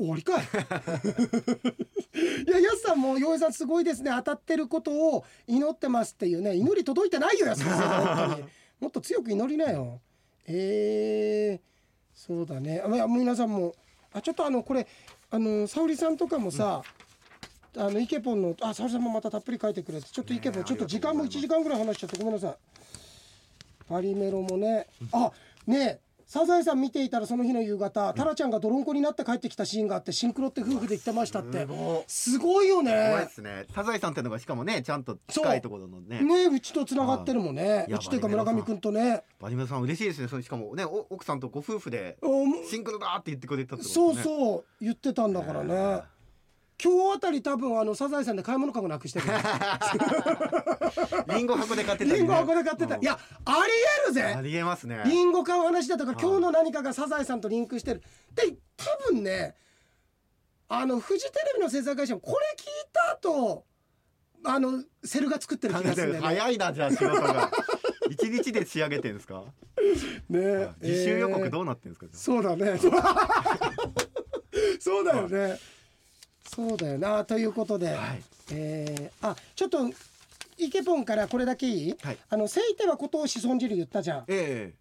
終わりかい。いややすさんも洋平さんすごいですね。当たってることを祈ってますっていうね。祈り届いてないよやすさん本当に。もっと強く祈りなよ。えー、そうだね。あ皆さんもあちょっとあのこれあの沙織さんとかもさ、あのイケポンのあ沙織さんもまたたっぷり書いてくれてちょっとイケポン、ちょっと時間も1ありがとうございます時間ぐらい話しちゃってごめんなさい。パリメロもね。あねえサザエさん見ていたらその日の夕方、タラちゃんが泥んこになって帰ってきたシーンがあってシンクロって夫婦で言ってましたって。すごいすごいですね。サザエさんってのがしかもねちゃんと近いところのね。ねえうちとつながってるもんね。いうやちというか村上くんとね。バリメロさん嬉しいですね。しかもねお奥さんとご夫婦でシンクロだって言ってくれたってことそううそう。言ってたんだからね今日あたり多分あのサザエさんで買い物かごなくしてる。リンゴ箱で買ってたりね。リンゴ箱で買ってた。うん。いやありえるぜ。ありえますね。リンゴ買う話だとかはい今日の何かがサザエさんとリンクしてる。で多分ねあのフジテレビの制作会社もこれ聞いた後あのセルが作ってる気がするね。早いなじゃあ仕事が。一日で仕上げてんですか？ね自習予告えーどうなってんですか、そうだね。そうだよねそうだよな。ということで、はい。えーあちょっとイケポンからこれだけいい、はい。あの「せいてはことを子孫汁」言ったじゃん。え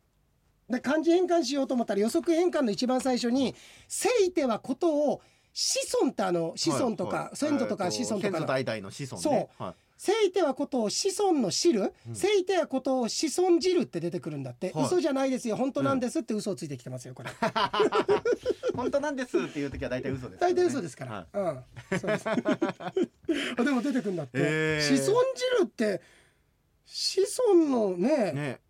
で漢字変換しようと思ったら予測変換の一番最初に「せいてはことを子孫ってあの子孫とか、はいはい先祖とかえー子孫とかの先祖代々の子孫ね。そう。はいせいてはことを子孫の汁、せいてはことを子孫汁って出てくるんだって、はい。嘘じゃないですよ。本当なんですって嘘をついてきてますよこれ。本当なんですっていう時は大体嘘です、大体嘘ですから、はい。うん。そうです。あでも出てくるんだって、へー。子孫汁って子孫のねね。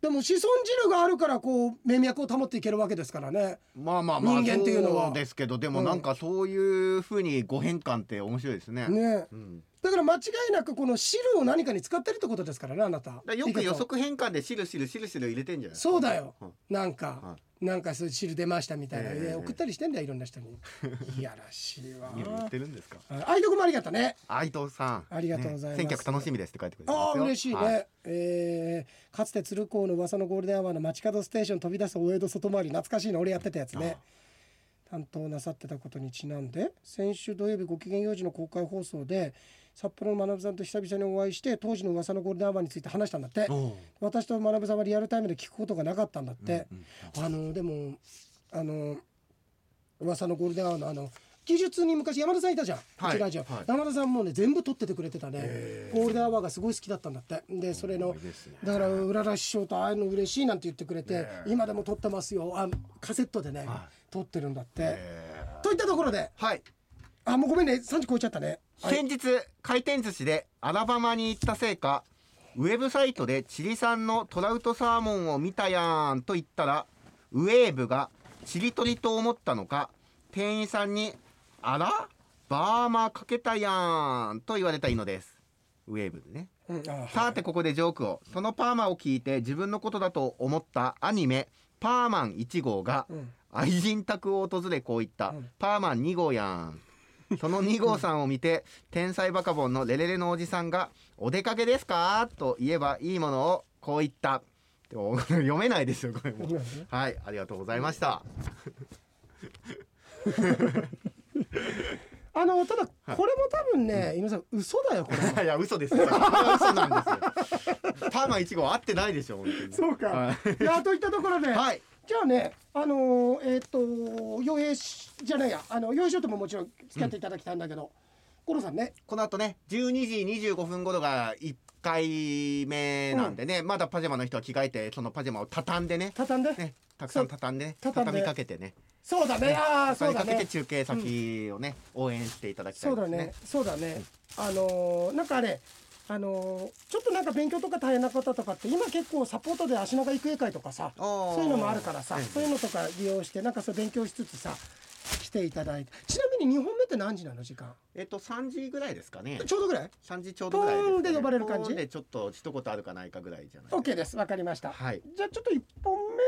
ででも子孫汁があるからこう脈脈を保っていけるわけですからね。まあまあまあ人間っていうのは。そうですけどでもうんなん。かそういうふうにご変換って面白いですね。ね。うん、だから間違いなくこの汁を何かに使ってるってことですからねあなた。よく予測変換でしるしるしるしる入れてんじゃない？そうだよ。うん。なんか、はなんかそう汁出ましたみたいな、ええ。で送ったりしてんだよいろんな人に。いやらしいわ。言ってるんですか？あ愛読もありがとうね愛藤さん。ありがとうございます。ね楽しみですって書いてくれてますよ。ああ嬉しいね、はえーかつて鶴光の噂のゴールデンアワーの街角ステーション飛び出す大江戸外回り懐かしいの俺やってたやつね。担当なさってたことにちなんで先週土曜日ご機嫌用事の公開放送で札幌の学さんと久々にお会いして当時の噂のゴールデンアワーについて話したんだって。私と学さんはリアルタイムで聞くことがなかったんだって、うんあのでもあの噂のゴールデンアワーのあの技術に昔山田さんいたじゃん、はい。ラジオ、はい。山田さんもね全部撮っててくれてたね。ゴールデンアワーがすごい好きだったんだって。でそれのだから浦田師匠とああいうの嬉しいなんて言ってくれて、今でも撮ってますよ。あカセットでね、は撮ってるんだって、え。といったところで。ーはい。あもうごめんね。3時超えちゃったね。はい先日回転寿司でアラバマに行ったせいかウェブサイトでチリ産のトラウトサーモンを見たやんと言ったらウェーブがチリ取りと思ったのか店員さんに「あらバーマかけたやん」と言われたいのです。ウェーブでね。うん。あさてここでジョークを。そのパーマを聞いて自分のことだと思ったアニメ「パーマン1号」がうん。愛人宅を訪れこう言った、うん。パーマン2号やん その2号さんを見て天才バカボンのレレレのおじさんが「お出かけですか?」と言えばいいものをこう言った。読めないですよこれも。うんはいありがとうございました。あのただこれも多分ね井上さん嘘だよこれ。は いや嘘ですよ。これは嘘なんですよ。パーマン1号合ってないでしょ本当に。そうか、はい。い、やといったところで、はいじゃあねあのーえっ、と陽平しじゃないやあの陽平師匠とももちろん付き合っていただきたいんだけど、五郎さんね。この後ね12時25分頃が1回目なんでね、まだパジャマの人は着替えてそのパジャマを畳んでね。畳んで、ねたくさん畳んでねそう畳みかけてね。そうだね。ああそうだ畳みかけてね中継先をね、応援していただきたそだいうですね。ね。そうだね。あのーなんかあれあのーちょっとなんか勉強とか大変な方とかって今結構サポートで足長育英会とかさそそういうのもあるからさええ。そういうのとか利用してなんかそう勉強しつつさ来ていただいて。ちなみに2本目って何時なの時間？えっと3時ぐらいですかね。ちょうどぐらい？3時ちょうどぐらいですか、ね、で呼ばれる感じ？でちょっと一言あるかないかぐらいじゃない。OK です。わかりました。はい。じゃあちょっと1本目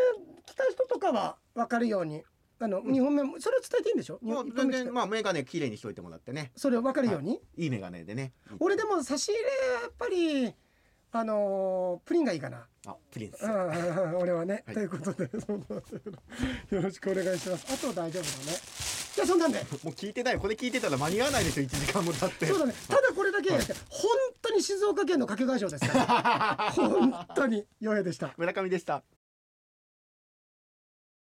来た人とかは分かるようにあの2本目もそれを伝えていいんでしょ？もう全然まあ眼鏡きれいにしといてもらってね。それを分かるように、い。い眼鏡でね。俺でも差し入れやっぱりあのープリンがいいかな。あプリンス、うんうんうん俺はね、はい。ということで よろしくお願いします。あと大丈夫だね。じゃあそんなんで。もう聞いてないこれ聞いてたら間に合わないですよ。1時間も経って。そうだね。ただこれだけ本当に静岡県の掛川城ですから。本当に。余平でした。村上でした